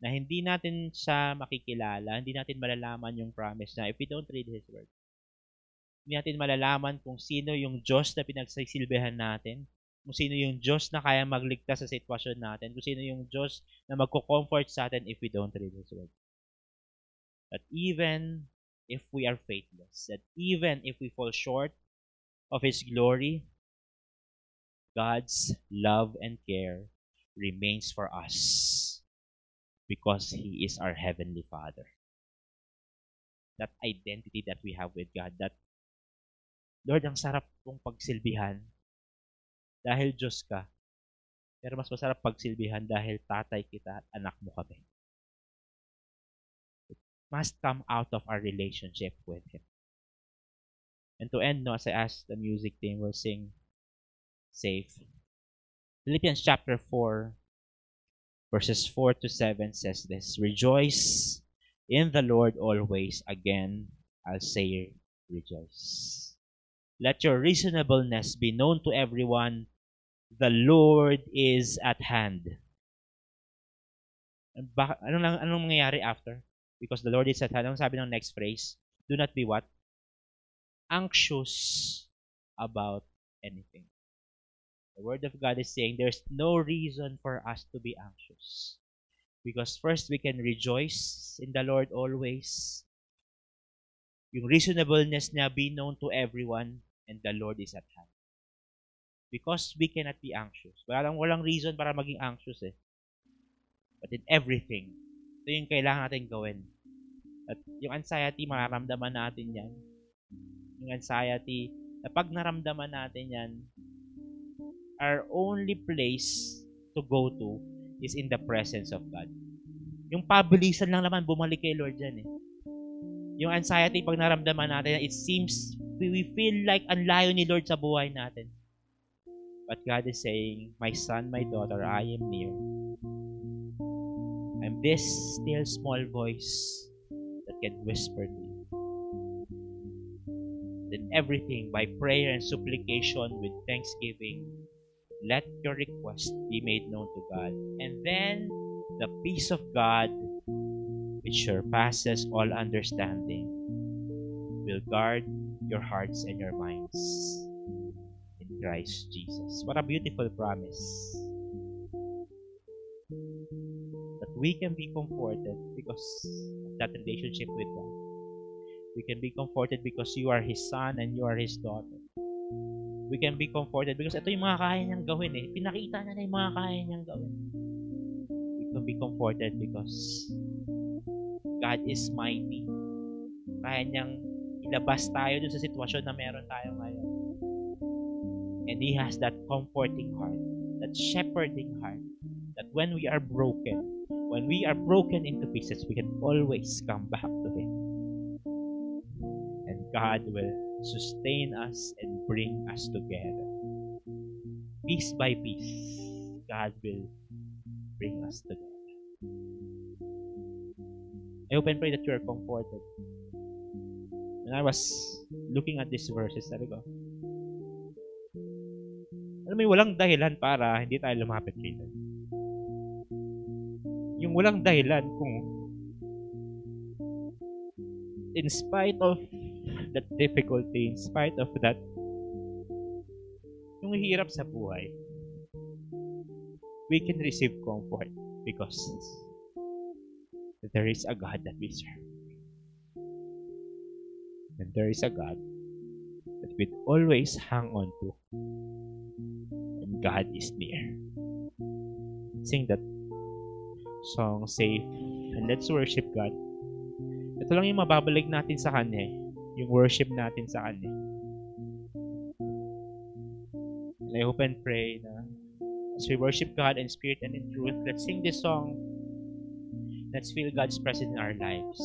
na hindi natin siya makikilala, hindi natin malalaman yung promise na if we don't read His Word. Hindi natin malalaman kung sino yung Diyos na pinagsisilbihan natin, kung sino yung Diyos na kaya magligtas sa sitwasyon natin, kung sino yung Diyos na magko-comfort sa atin if we don't read His Word. That even if we are faithless, that even if we fall short of His glory, God's love and care remains for us because He is our Heavenly Father. That identity that we have with God, that Lord, ang sarap kong pagsilbihan dahil Diyos ka. Pero mas masarap pagsilbihan dahil tatay kita at anak mo kami. It must come out of our relationship with Him. And to end, no, as I ask the music team, we'll sing Safe. Philippians chapter 4, verses 4 to 7 says this Rejoice in the Lord always. Again, I'll say, rejoice. Let your reasonableness be known to everyone. The Lord is at hand. Bak- anong, lang, anong mangyayari after? Because the Lord is at hand. Anong sabi ng next phrase? Do not be what? Anxious about anything. The Word of God is saying there's no reason for us to be anxious. Because first, we can rejoice in the Lord always. Yung reasonableness niya be known to everyone and the Lord is at hand. Because we cannot be anxious. Walang, walang reason para maging anxious eh. But in everything, ito yung kailangan natin gawin. At yung anxiety, mararamdaman natin yan. Yung anxiety, na pag naramdaman natin yan, our only place to go to is in the presence of God. Yung pabilisan lang naman bumalik kay Lord dyan eh. Yung anxiety pag naramdaman natin, it seems, we feel like ang layo ni Lord sa buhay natin. But God is saying, My son, my daughter, I am near. I'm this still small voice that can whisper to you. Then everything by prayer and supplication with thanksgiving, let your request be made known to God. And then the peace of God, which surpasses all understanding, will guard your hearts and your minds in Christ Jesus. What a beautiful promise. That we can be comforted because of that relationship with God. We can be comforted because you are His son and you are His daughter. We can be comforted because ito yung mga kaya niyang gawin eh. Pinakita niya na yung mga kaya niyang gawin. We can be comforted because God is mighty. Kaya niyang ilabas tayo dun sa sitwasyon na meron tayo ngayon. And He has that comforting heart, that shepherding heart, that when we are broken, when we are broken into pieces, we can always come back to Him. And God will sustain us and bring us together. Piece by piece, God will bring us together. I hope and pray that you are comforted. When I was looking at these verses, sabi ko, alam mo walang dahilan para hindi tayo lumapit kay. Yung walang dahilan kung in spite of that difficulty, in spite of that yung hirap sa buhay, we can receive comfort because there is a God that we serve. And there is a God that we always hang on to. And God is near. Sing that song safe and let's worship God. Ito lang yung mababalik natin sa Kanya eh. Yung worship natin sa Kanya. And I hope and pray na as we worship God in spirit and in truth, let's sing this song. Let's feel God's presence in our lives.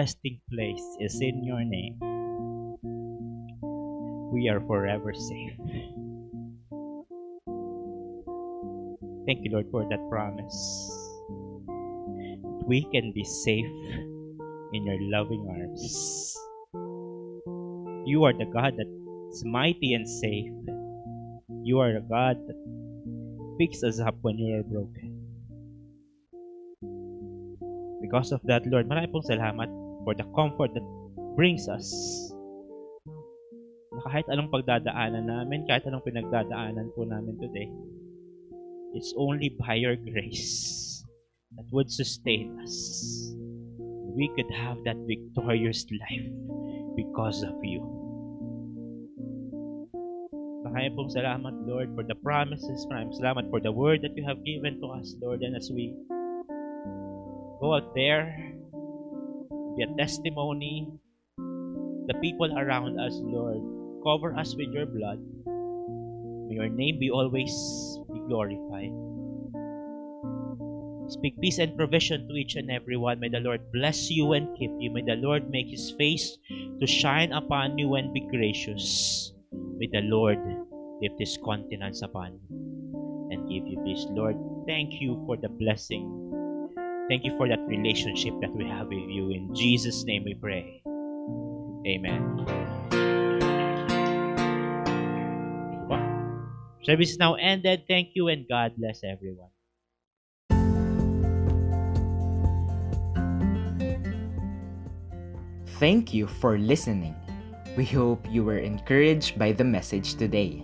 resting place is in your name. We are forever safe. Thank you, Lord, for that promise. We can be safe in your loving arms. You are the God that's mighty and safe. You are the God that picks us up when you are broken. Because of that, Lord, marami pong salamat for the comfort that brings us. Na kahit anong pagdadaanan namin, kahit anong pinagdadaanan po namin today, it's only by your grace that would sustain us. We could have that victorious life because of you. Maraming pong salamat, Lord, for the promises. Maraming salamat for the word that you have given to us, Lord. And as we go out there your testimony, the people around us, Lord. Cover us with your blood. May your name be always be glorified. Speak peace and provision to each and every one. May the Lord bless you and keep you. May the Lord make his face to shine upon you and be gracious. May the Lord lift his countenance upon you and give you peace. Lord, thank you for the blessing Thank you for that relationship that we have with you. In Jesus' name we pray. Amen. Service is now ended. Thank you and God bless everyone. Thank you for listening. We hope you were encouraged by the message today.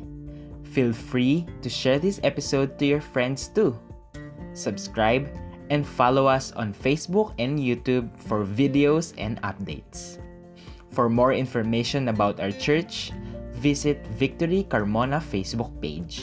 Feel free to share this episode to your friends too. Subscribe and follow us on Facebook and YouTube for videos and updates. For more information about our church, visit Victory Carmona Facebook page.